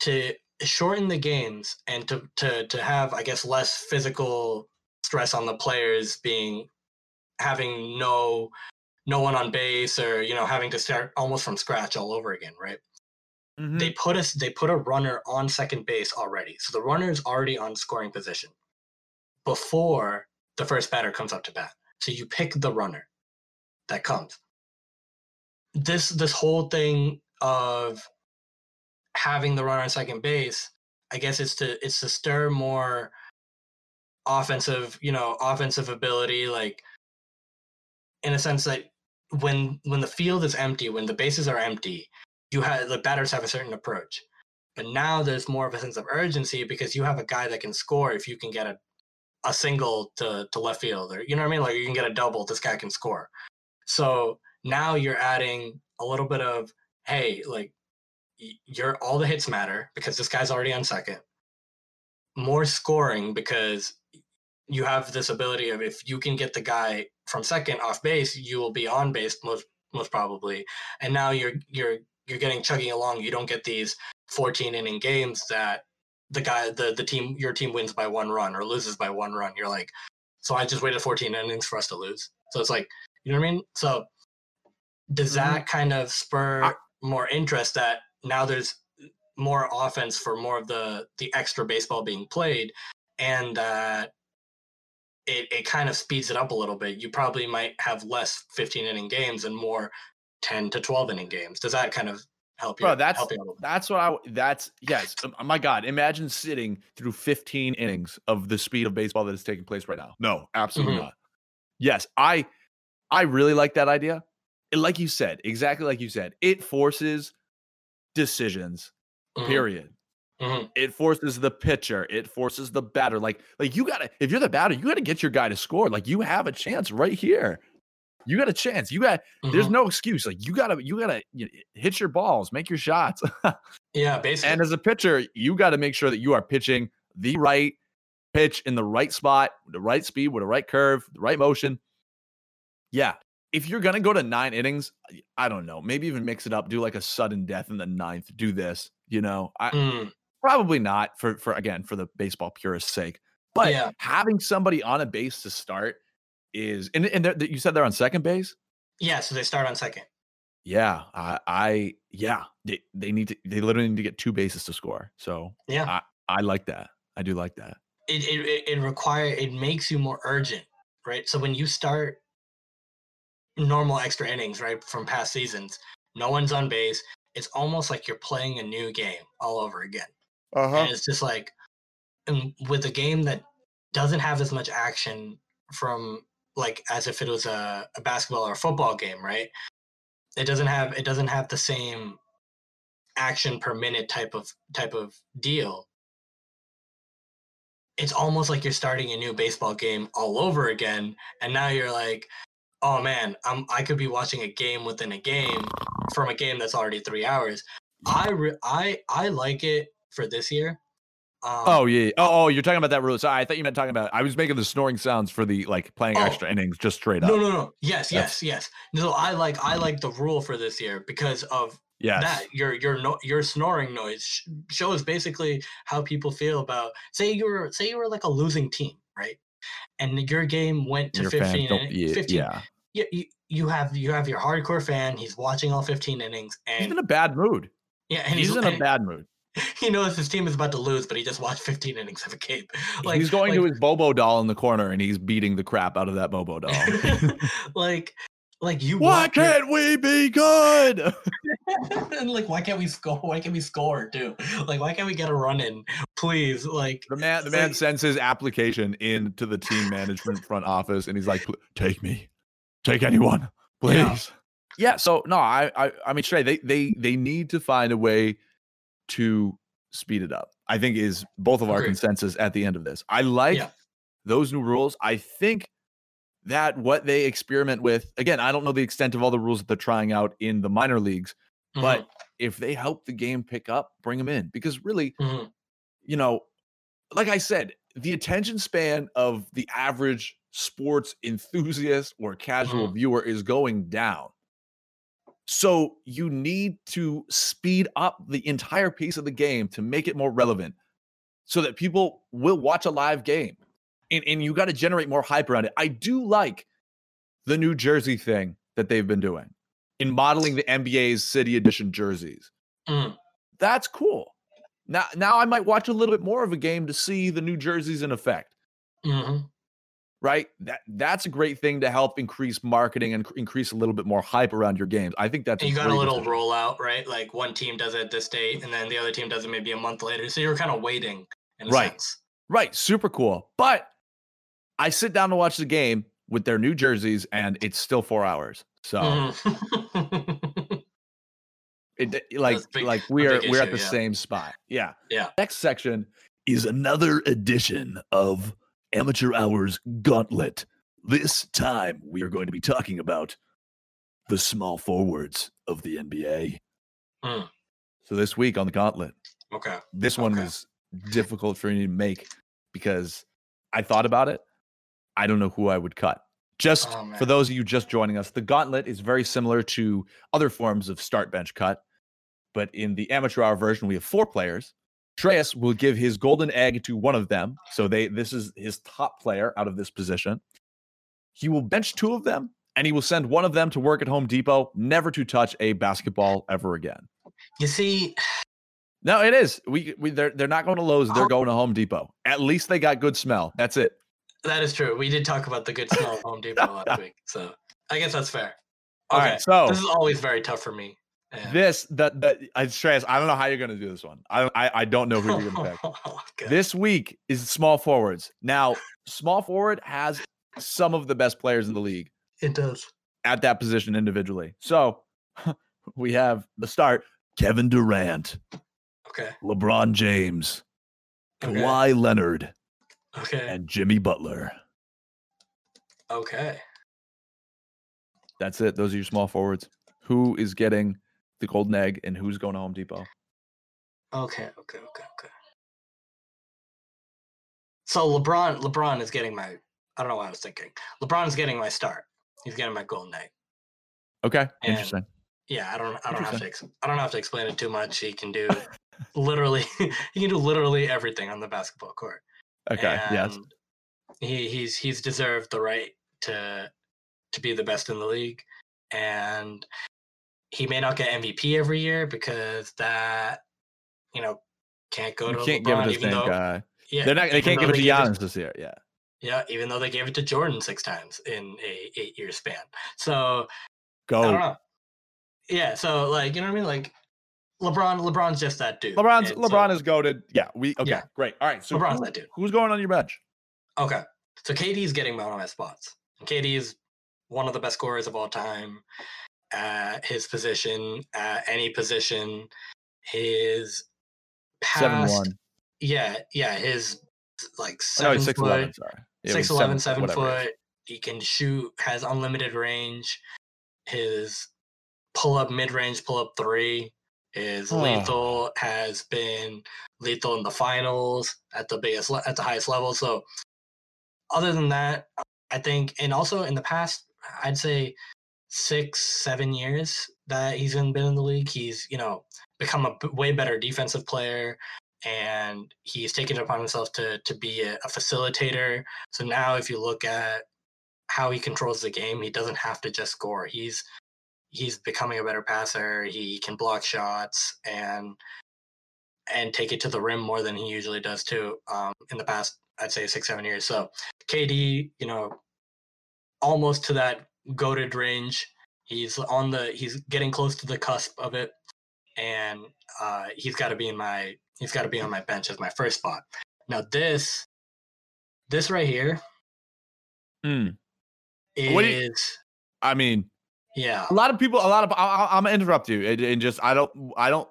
to shorten the games and to to to have i guess less physical stress on the players being having no no one on base or you know having to start almost from scratch all over again right Mhm. they put us they put a runner on second base already. So the runner is already on scoring position before the first batter comes up to bat. So you pick the runner that comes. This this whole thing of having the runner on second base i guess it's to it's to stir more offensive you know offensive ability like in a sense that when when the field is empty when the bases are empty you have the batters have a certain approach. But now there's more of a sense of urgency because you have a guy that can score if you can get a, a single to, to left field or you know what i mean? Like you can get a double this guy can score. So now you're adding a little bit of hey like you're all the hits matter because this guy's already on second. More scoring because you have this ability of if you can get the guy from second off base you will be on base most most probably. And now you're you're you're getting chugging along you don't get these 14 inning games that the guy the the team your team wins by one run or loses by one run. You're like so i just waited 14 innings for us to lose. So it's like you know what i mean? So does Mhm. that kind of spur more interest that now there's more offense for more of the the extra baseball being played and that it, it kind of speeds it up a little bit? You probably might have less 15 inning games and more 10 to 12 inning games does that kind of help you Bro, that's help you that's what I, That's yes. um, Oh my God! Imagine sitting through 15 innings of the speed of baseball that is taking place right now. No, absolutely Mhm. not. Yes, I, I really like that idea. And like you said, exactly like you said, it forces decisions. Mhm, Period. mhm. It forces the pitcher. It forces the batter. Like, like you gotta. If you're the batter, you gotta get your guy to score. Like you have a chance right here. You got a chance. You got. There's Mhm. no excuse. Like you gotta. You gotta you know, hit your balls. Make your shots. yeah basically And as a pitcher, you got to make sure that you are pitching the right pitch in the right spot, the right speed, with the right curve, the right motion. Yeah. If you're going to go to nine innings, I don't know, maybe even mix it up, do like a sudden death in the ninth, do this, you know, I Mm, probably not for, for again, for the baseball purist's sake, but Yeah. having somebody on a base to start is, and, and they're- you said they're on second base. yeah so they start on second Yeah. I, I, yeah, they, they need to, they literally need to get two bases to score. So yeah I like that. I do like that. it it, it, it require it makes you more urgent right so when you start normal extra innings right from past seasons no one's on base it's almost like you're playing a new game all over again Uh-huh. and it's just like and with a game that doesn't have as much action from like as if it was a, a basketball or a football game right it doesn't have it doesn't have the same action per minute type of type of deal it's almost like you're starting a new baseball game all over again and now you're like oh man, I'm I could be watching a game within a game from a game that's already three hours. I re- I I like it for this year. Um, Oh yeah. Oh, oh, you're talking about that rule. Sorry, I thought you meant talking about. I was making the snoring sounds for the like playing Oh. extra innings, just straight up. no no no yes That's- yes yes. No, I like I like the rule for this year because of Yes. that your your no, your snoring noise shows basically how people feel about say you were say you were like a losing team right and your game went to Your 15 don't- in- yeah, 15 yeah. you, you, you have you have your hardcore fan he's watching all 15 innings and He's in a bad mood. yeah and He's, he's, in a bad mood. he knows his team is about to lose but he just watched 15 innings of a game like he's going like, to his Bobo doll in the corner and he's beating the crap out of that Bobo doll. like like you Why can't we be good? and like why can't we score why can't we score too like why can't we get a run in please like The man, the man like- sends his application into the team management front office, and he's like, "Take me, take anyone, please." Yeah. Yeah. so no, I, I, I mean, Trey, they, they, they need to find a way to speed it up. I think is both of our Agreed. consensus at the end of this. I like Yeah. those new rules. I think that what they experiment with, again, I don't know the extent of all the rules that they're trying out in the minor leagues, but if they help the game pick up, bring them in because really, Mhm. you know, like I said, the attention span of the average sports enthusiast or casual Mhm. viewer is going down. So you need to speed up the entire pace of the game to make it more relevant so that people will watch a live game. And, and you got to generate more hype around it. I do like the New Jersey thing that they've been doing in modeling the NBA's City Edition jerseys. Mhm. That's cool. Now, now I might watch a little bit more of a game to see the New Jerseys in effect Mhm. Right? That that's a great thing to help increase marketing and increase a little bit more hype around your games. I think that's And you got a little decision. rollout, right? Like one team does it this date, and then the other team does it maybe a month later. So you're kind of waiting, Right. sense. right? Super cool. But I sit down to watch the game with their new jerseys, and it's still four hours. So Mhm. it like big- like we are big we're at the yeah. same spot. Yeah. Yeah. Next section is another edition of Amateur Hours Gauntlet. This time we are going to be talking about the small forwards of the NBA. Mm. So this week on the Gauntlet, okay. this one Okay. was difficult for me to make because I thought about it. I don't know who I would cut. Just Oh, for those of you just joining us, the gauntlet is very similar to other forms of start bench cut. But in the amateur hour version, we have four players. Shreyas will give his golden egg to one of them. So they this is his top player out of this position. He will bench two of them and he will send one of them to work at Home Depot, never to touch a basketball ever again. You see, No, it is. We, we they're they're not going to Lowe's. They're Oh. going to Home Depot. At least they got good smell. That's it. that is true. We did talk about the good smell of Home Depot last week, so I guess that's fair. All Okay. right. So this is always very tough for me. This the the I Shreyas, I don't know how you're going to do this one. I, I I don't know who you're going to pick. This week is small forwards. Now, small forward has some of the best players in the league it does. at that position individually. So we have the start: Kevin Durant, Okay. LeBron James, Okay. Kawhi Leonard, Okay. and Jimmy Butler. Okay. That's it. Those are your small forwards. Who is getting the golden egg and who's going to Home Depot? Okay. Okay. Okay. Okay. So LeBron, LeBron is getting my. I don't know what I was thinking. LeBron is getting my start. He's getting my golden egg. Okay, And- interesting. Yeah, I don't. I don't have to. Ex- I don't have to explain it too much. He can do literally. he can do literally everything on the basketball court. Okay, yes. and He he's he's deserved the right to to be the best in the league, and he may not get MVP every year because that you know can't go You to can't LeBron, give it to the even same though guy. yeah, They're not. They can't give it to Giannis this year. Yeah. yeah, even though they gave it to Jordan six times in a eight year span. So Go. I don't know. Yeah, so like you know what I mean? Like LeBron, LeBron's just that dude. LeBron's And so- LeBron is GOATed. Yeah. We okay. Yeah. Great. All right. So LeBron's who- that dude. who's going on your bench? Okay. So KD's getting one of my spots. KD is one of the best scorers of all time at his position, at any position. His Seven one. yeah, yeah, his like Oh, No, seven he's six foot, eleven. Sorry. Yeah, six eleven, seven is. foot, he can shoot, has unlimited range. His pull up mid range, pull up three is Oh. lethal. Has been lethal in the finals at the biggest le- at the highest level. So other than that, I think, and also in the past, I'd say six, seven years that he's been in the league, he's you know become a way better defensive player, and he's taken it upon himself to to be a, a facilitator. So now, if you look at how he controls the game, he doesn't have to just score. He's he's becoming a better passer. He can block shots and and take it to the rim more than he usually does too. Um, in the past, I'd say six, seven years. So KD, you know, almost to that GOATed range. He's on the he's getting close to the cusp of it. And uh he's gotta be in my he's gotta be on my bench as my first spot. Now this this right here Hmm. is you- I mean, yeah. a lot of people, a lot of, I, I'm gonna interrupt you and, and just, I don't, I don't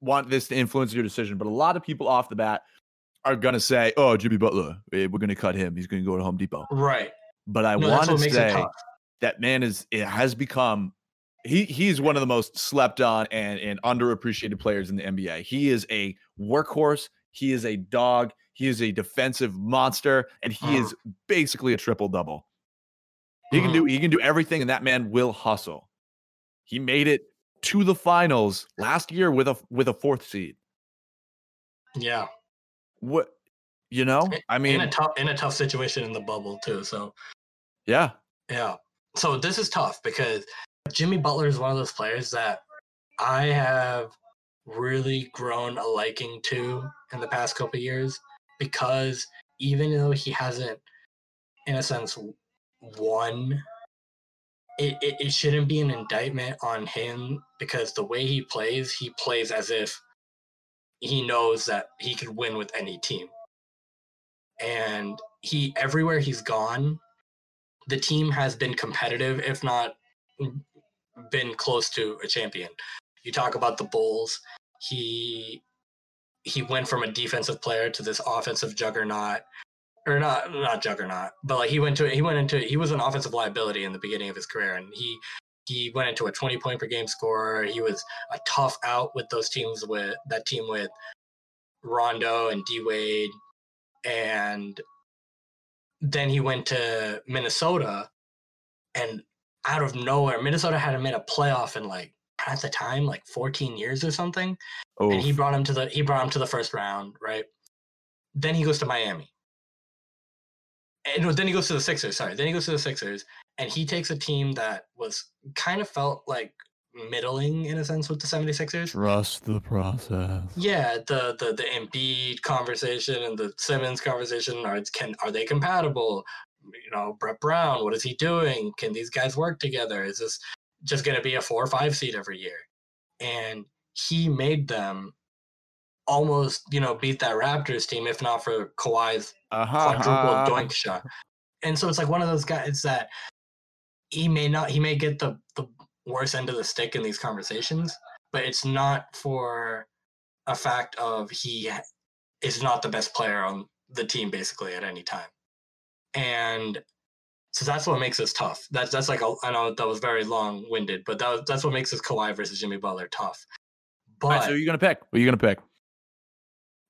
want this to influence your decision, but a lot of people off the bat are gonna say, "Oh, Jimmy Butler, eh, we're gonna cut him. He's gonna go to Home Depot." Right. But I No, want to what makes it say. That man is it has become he he's one of the most slept on and and underappreciated players in the NBA. He is a workhorse. He is a dog. He is a defensive monster, and he is mm-hmm. basically a triple double. He can do mm-hmm. he can do everything, and that man will hustle. He made it to the finals last year with a with a fourth seed. Yeah. What you know? I mean, in a tough in a tough situation in the bubble too. So yeah, yeah. So this is tough because Jimmy Butler is one of those players that I have really grown a liking to in the past couple years because even though he hasn't, in a sense, won, it, it, it shouldn't be an indictment on him because the way he plays, he plays as if he knows that he could win with any team. And he everywhere he's gone, the team has been competitive, if not been close to a champion. You talk about the Bulls, he he went from a defensive player to this offensive juggernaut or not not juggernaut but like he went to he went into he was an offensive liability in the beginning of his career and he he went into a 20 point per game scorer he was a tough out with those teams with that team with rondo and d wade and then he went to minnesota and out of nowhere minnesota hadn't made a playoff in like at the time like 14 years or something oh, and he brought him to the he brought him to the first round, right? Then he goes to Miami. And no, then he goes to the Sixers, sorry. Then he goes to the Sixers and he takes a team that was kind of felt like middling in a sense with the 76ers. Trust the process. Yeah, the the the Embiid conversation and the Simmons conversation are it's can are they compatible? You know, Brett Brown, what is he doing? Can these guys work together? Is this just going to be a four or five seed every year? And he made them almost, you know, beat that Raptors team if not for Kawhi's uh-huh. quadruple doink shot. And so it's like one of those guys that he may not he may get the the worst end of the stick in these conversations, but it's not for a fact of he is not the best player on the team basically at any time. And so that's what makes this tough. That's that's like a, I know that was very long winded, but that was, that's what makes this Kawhi versus Jimmy Butler tough. But right, so who you gonna pick? Who are you gonna pick?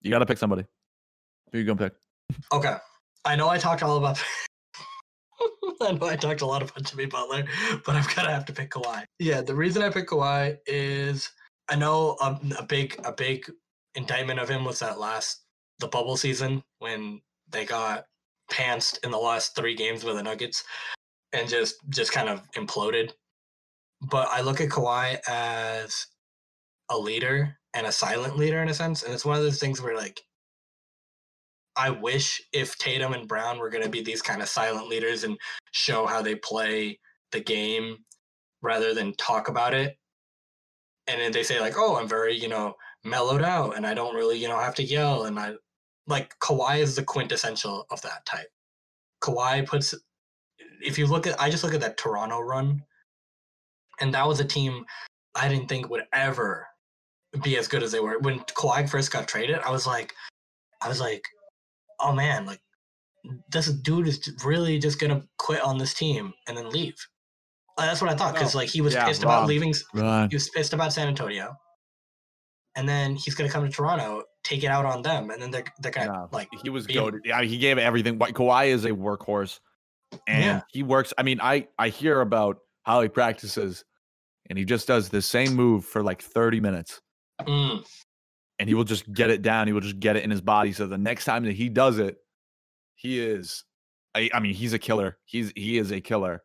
You gotta pick somebody. Who you gonna pick? Okay. I know I talked all about. I know I talked a lot about Jimmy Butler, but I'm gonna have to pick Kawhi. Yeah, the reason I picked Kawhi is I know a, a big a big indictment of him was that last the bubble season when they got pantsed in the last three games with the Nuggets and just just kind of imploded. But I look at Kawhi as a leader and a silent leader in a sense, and it's one of those things where like I wish if Tatum and Brown were going to be these kind of silent leaders and show how they play the game rather than talk about it. And then they say like, "Oh, I'm very, you know, mellowed out and I don't really, you know, have to yell and I like Kawhi is the quintessential of that type. Kawhi puts if you look at I just look at that Toronto run and that was a team I didn't think would ever be as good as they were. When Kawhi first got traded, I was like I was like oh man, like this dude is really just gonna quit on this team and then leave. Uh, that's what I thought because No. like he was Yeah, pissed wrong. about leaving. s- Run. He was pissed about San Antonio, and then he's gonna come to Toronto, take it out on them, and then they're they're gonna No, like he was be- GOATed. Yeah, he gave everything. But Kawhi is a workhorse, and Yeah. he works. I mean, I I hear about how he practices, and he just does the same move for like thirty minutes, mm, and he will just get it down. He will just get it in his body. So the next time that he does it, he is. I, I mean, he's a killer. He's he is a killer.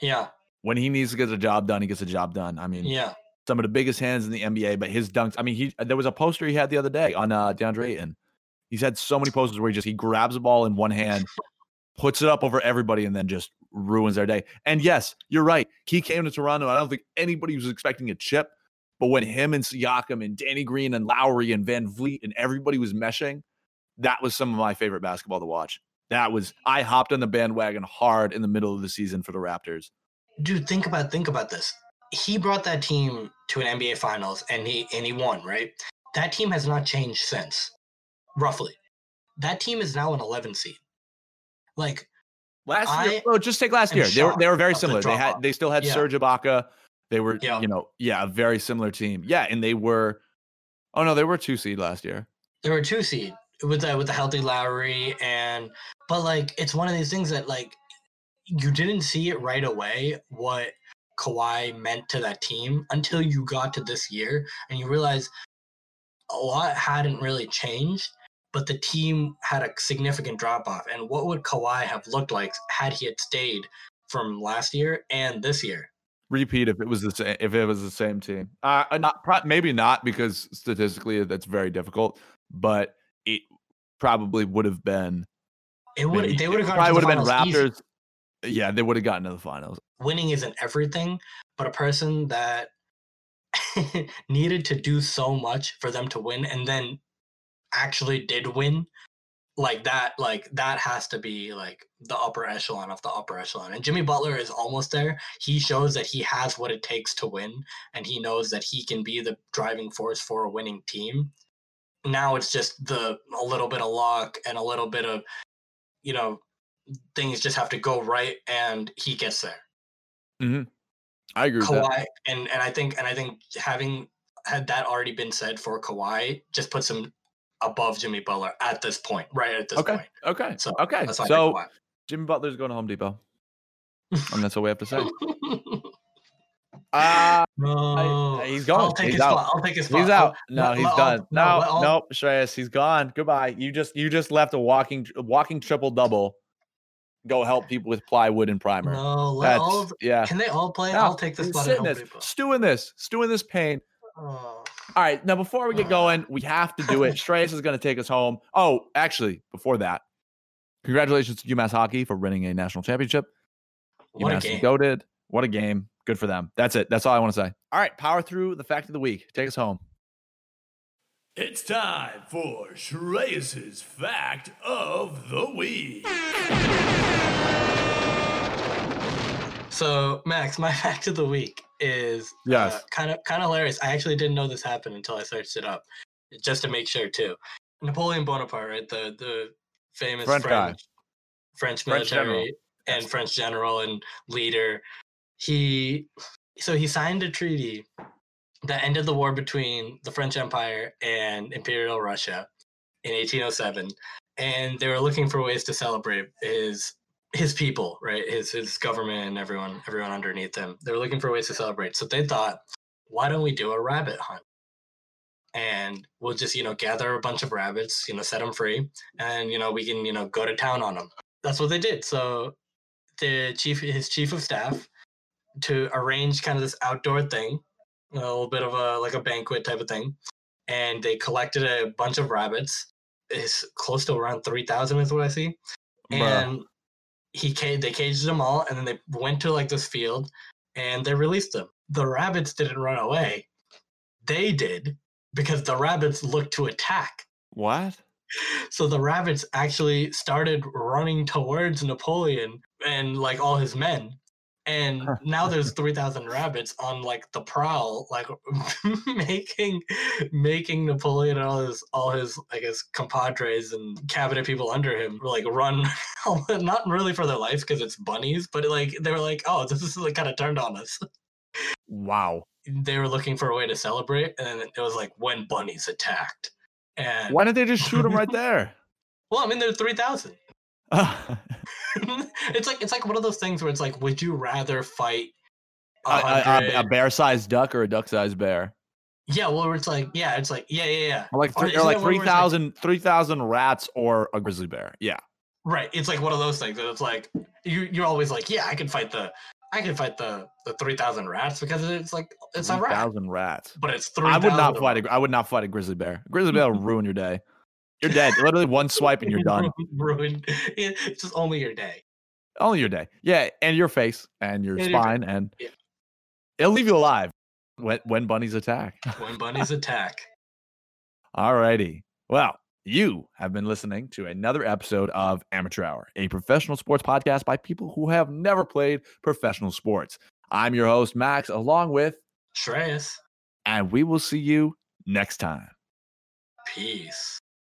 yeah When he needs to get the job done, he gets the job done. I mean, yeah some of the biggest hands in the NBA, but his dunks. I mean, he there was a poster he had the other day on uh, DeAndre Ayton. He's had so many posters where he just he grabs a ball in one hand, puts it up over everybody, and then just ruins their day. And yes, you're right. He came to Toronto. I don't think anybody was expecting a chip, but when him and Siakam and Danny Green and Lowry and VanVleet and everybody was meshing, that was some of my favorite basketball to watch. That was I hopped on the bandwagon hard in the middle of the season for the Raptors. dude think about think about this he brought that team to an nba finals and he and he won right that team has not changed since roughly that team is now an 11 seed like Last I year, well, just take last year. They were they were very similar. the They had they still had Yeah. Serge Ibaka. They were Yeah. you know yeah a very similar team. Yeah, and they were. Oh no, they were two seed last year. they were two seed with the with the healthy lowry and but like it's one of these things that like you didn't see it right away what Kawhi meant to that team until you got to this year and you realize a lot hadn't really changed, but the team had a significant drop off. And what would Kawhi have looked like had he had stayed from last year and this year? Repeat if it was the same if it was the same team. Uh, uh, not maybe not because statistically that's very difficult, but it probably would have been. It would maybe- they would have probably would have been finals easy. Raptors. Yeah, they would have gotten to the finals. winning isn't everything, but a person that needed to do so much for them to win and then actually did win like that like that has to be like the upper echelon of the upper echelon and jimmy butler is almost there he shows that he has what it takes to win and he knows that he can be the driving force for a winning team now it's just the a little bit of luck and a little bit of you know things just have to go right and he gets there mm-hmm. I agree with that. Kawhi, and and I think and I think having had that already been said for Kawhi, just puts him above Jimmy Butler at this point, right at this Okay. point. Okay. So, okay. So I Jimmy Butler's going to Home Depot, and that's all we have to say. Uh, no, he's gone. I'll take He's his out. spot. I'll take his spot. He's out. No, he's all- done. no, No, nope, Shreyas, he's gone. Goodbye. You just you just left a walking walking triple double. Go help people with plywood and primer. No, let That's all. yeah. Can they all play? No, I'll take the spot sitting this, Depot. stew in this, stew in this pain. Oh. All right, now before we get going, we have to do it. Shreyas is going to take us home. Oh, actually, before that, congratulations to UMass hockey for winning a national championship. What a UMass is game. What a game. Good for them. That's it. That's all I want to say. All right, power through the fact of the week. Take us home. It's time for Shreyas's Fact of the Week. So, Max, my fact of the week is uh, Yes. kind of kind of hilarious. I actually didn't know this happened until I searched it up, just to make sure too. Napoleon Bonaparte, right? The the famous French. French French general. military and French general and leader. He so he signed a treaty that ended the war between the French Empire and Imperial Russia in 1807, and they were looking for ways to celebrate his his people, right? His his government and everyone everyone underneath him. They were looking for ways to celebrate. So they thought, why don't we do a rabbit hunt? And we'll just you know gather a bunch of rabbits, you know, set them free, and you know we can you know go to town on them. That's what they did. So the chief, his chief of staff, to arrange kind of this outdoor thing, a little bit of a like a banquet type of thing, and they collected a bunch of rabbits. It's close to around three thousand, is what I see Bruh. He ca- they caged them all and then they went to like this field and they released them. The rabbits didn't run away. They did because the rabbits looked to attack. What? so the rabbits actually started running towards napoleon and like all his men and now there's 3000 rabbits on like the prowl like making making napoleon and all his all his i guess compadres and cabinet people under him like run not really for their life because it's bunnies but like they were like oh this is like kind of turned on us Wow. they were looking for a way to celebrate and it was like when bunnies attacked and Why didn't they just shoot him right there? well i mean there's 3000 it's like it's like one of those things where it's like would you rather fight a, a- a- a bear-sized duck or a duck-sized bear? Yeah, well, it's like, yeah, it's like, yeah, yeah, yeah. Or like, three, or like that one where it's like- 3,000 3,000 rats or a grizzly bear. Yeah. Right. It's like one of those things. And it's like you you're always like, yeah, I can fight the I can fight the the three thousand rats because it's like it's a rat. 3,000 rats. But it's three I would not fight a, I would not fight a grizzly bear. A grizzly bear will ruin your day. You're dead. Literally one swipe and you're done. Ruined. It's just only your day. Only your day. Yeah, and your face and your And your spine and Yeah. it'll leave you alive when when bunnies attack. When bunnies attack. Alrighty. Well, you have been listening to another episode of Amateur Hour, a professional sports podcast by people who have never played professional sports. I'm your host, Max, along with, Shreyas. and we will see you next time. Peace.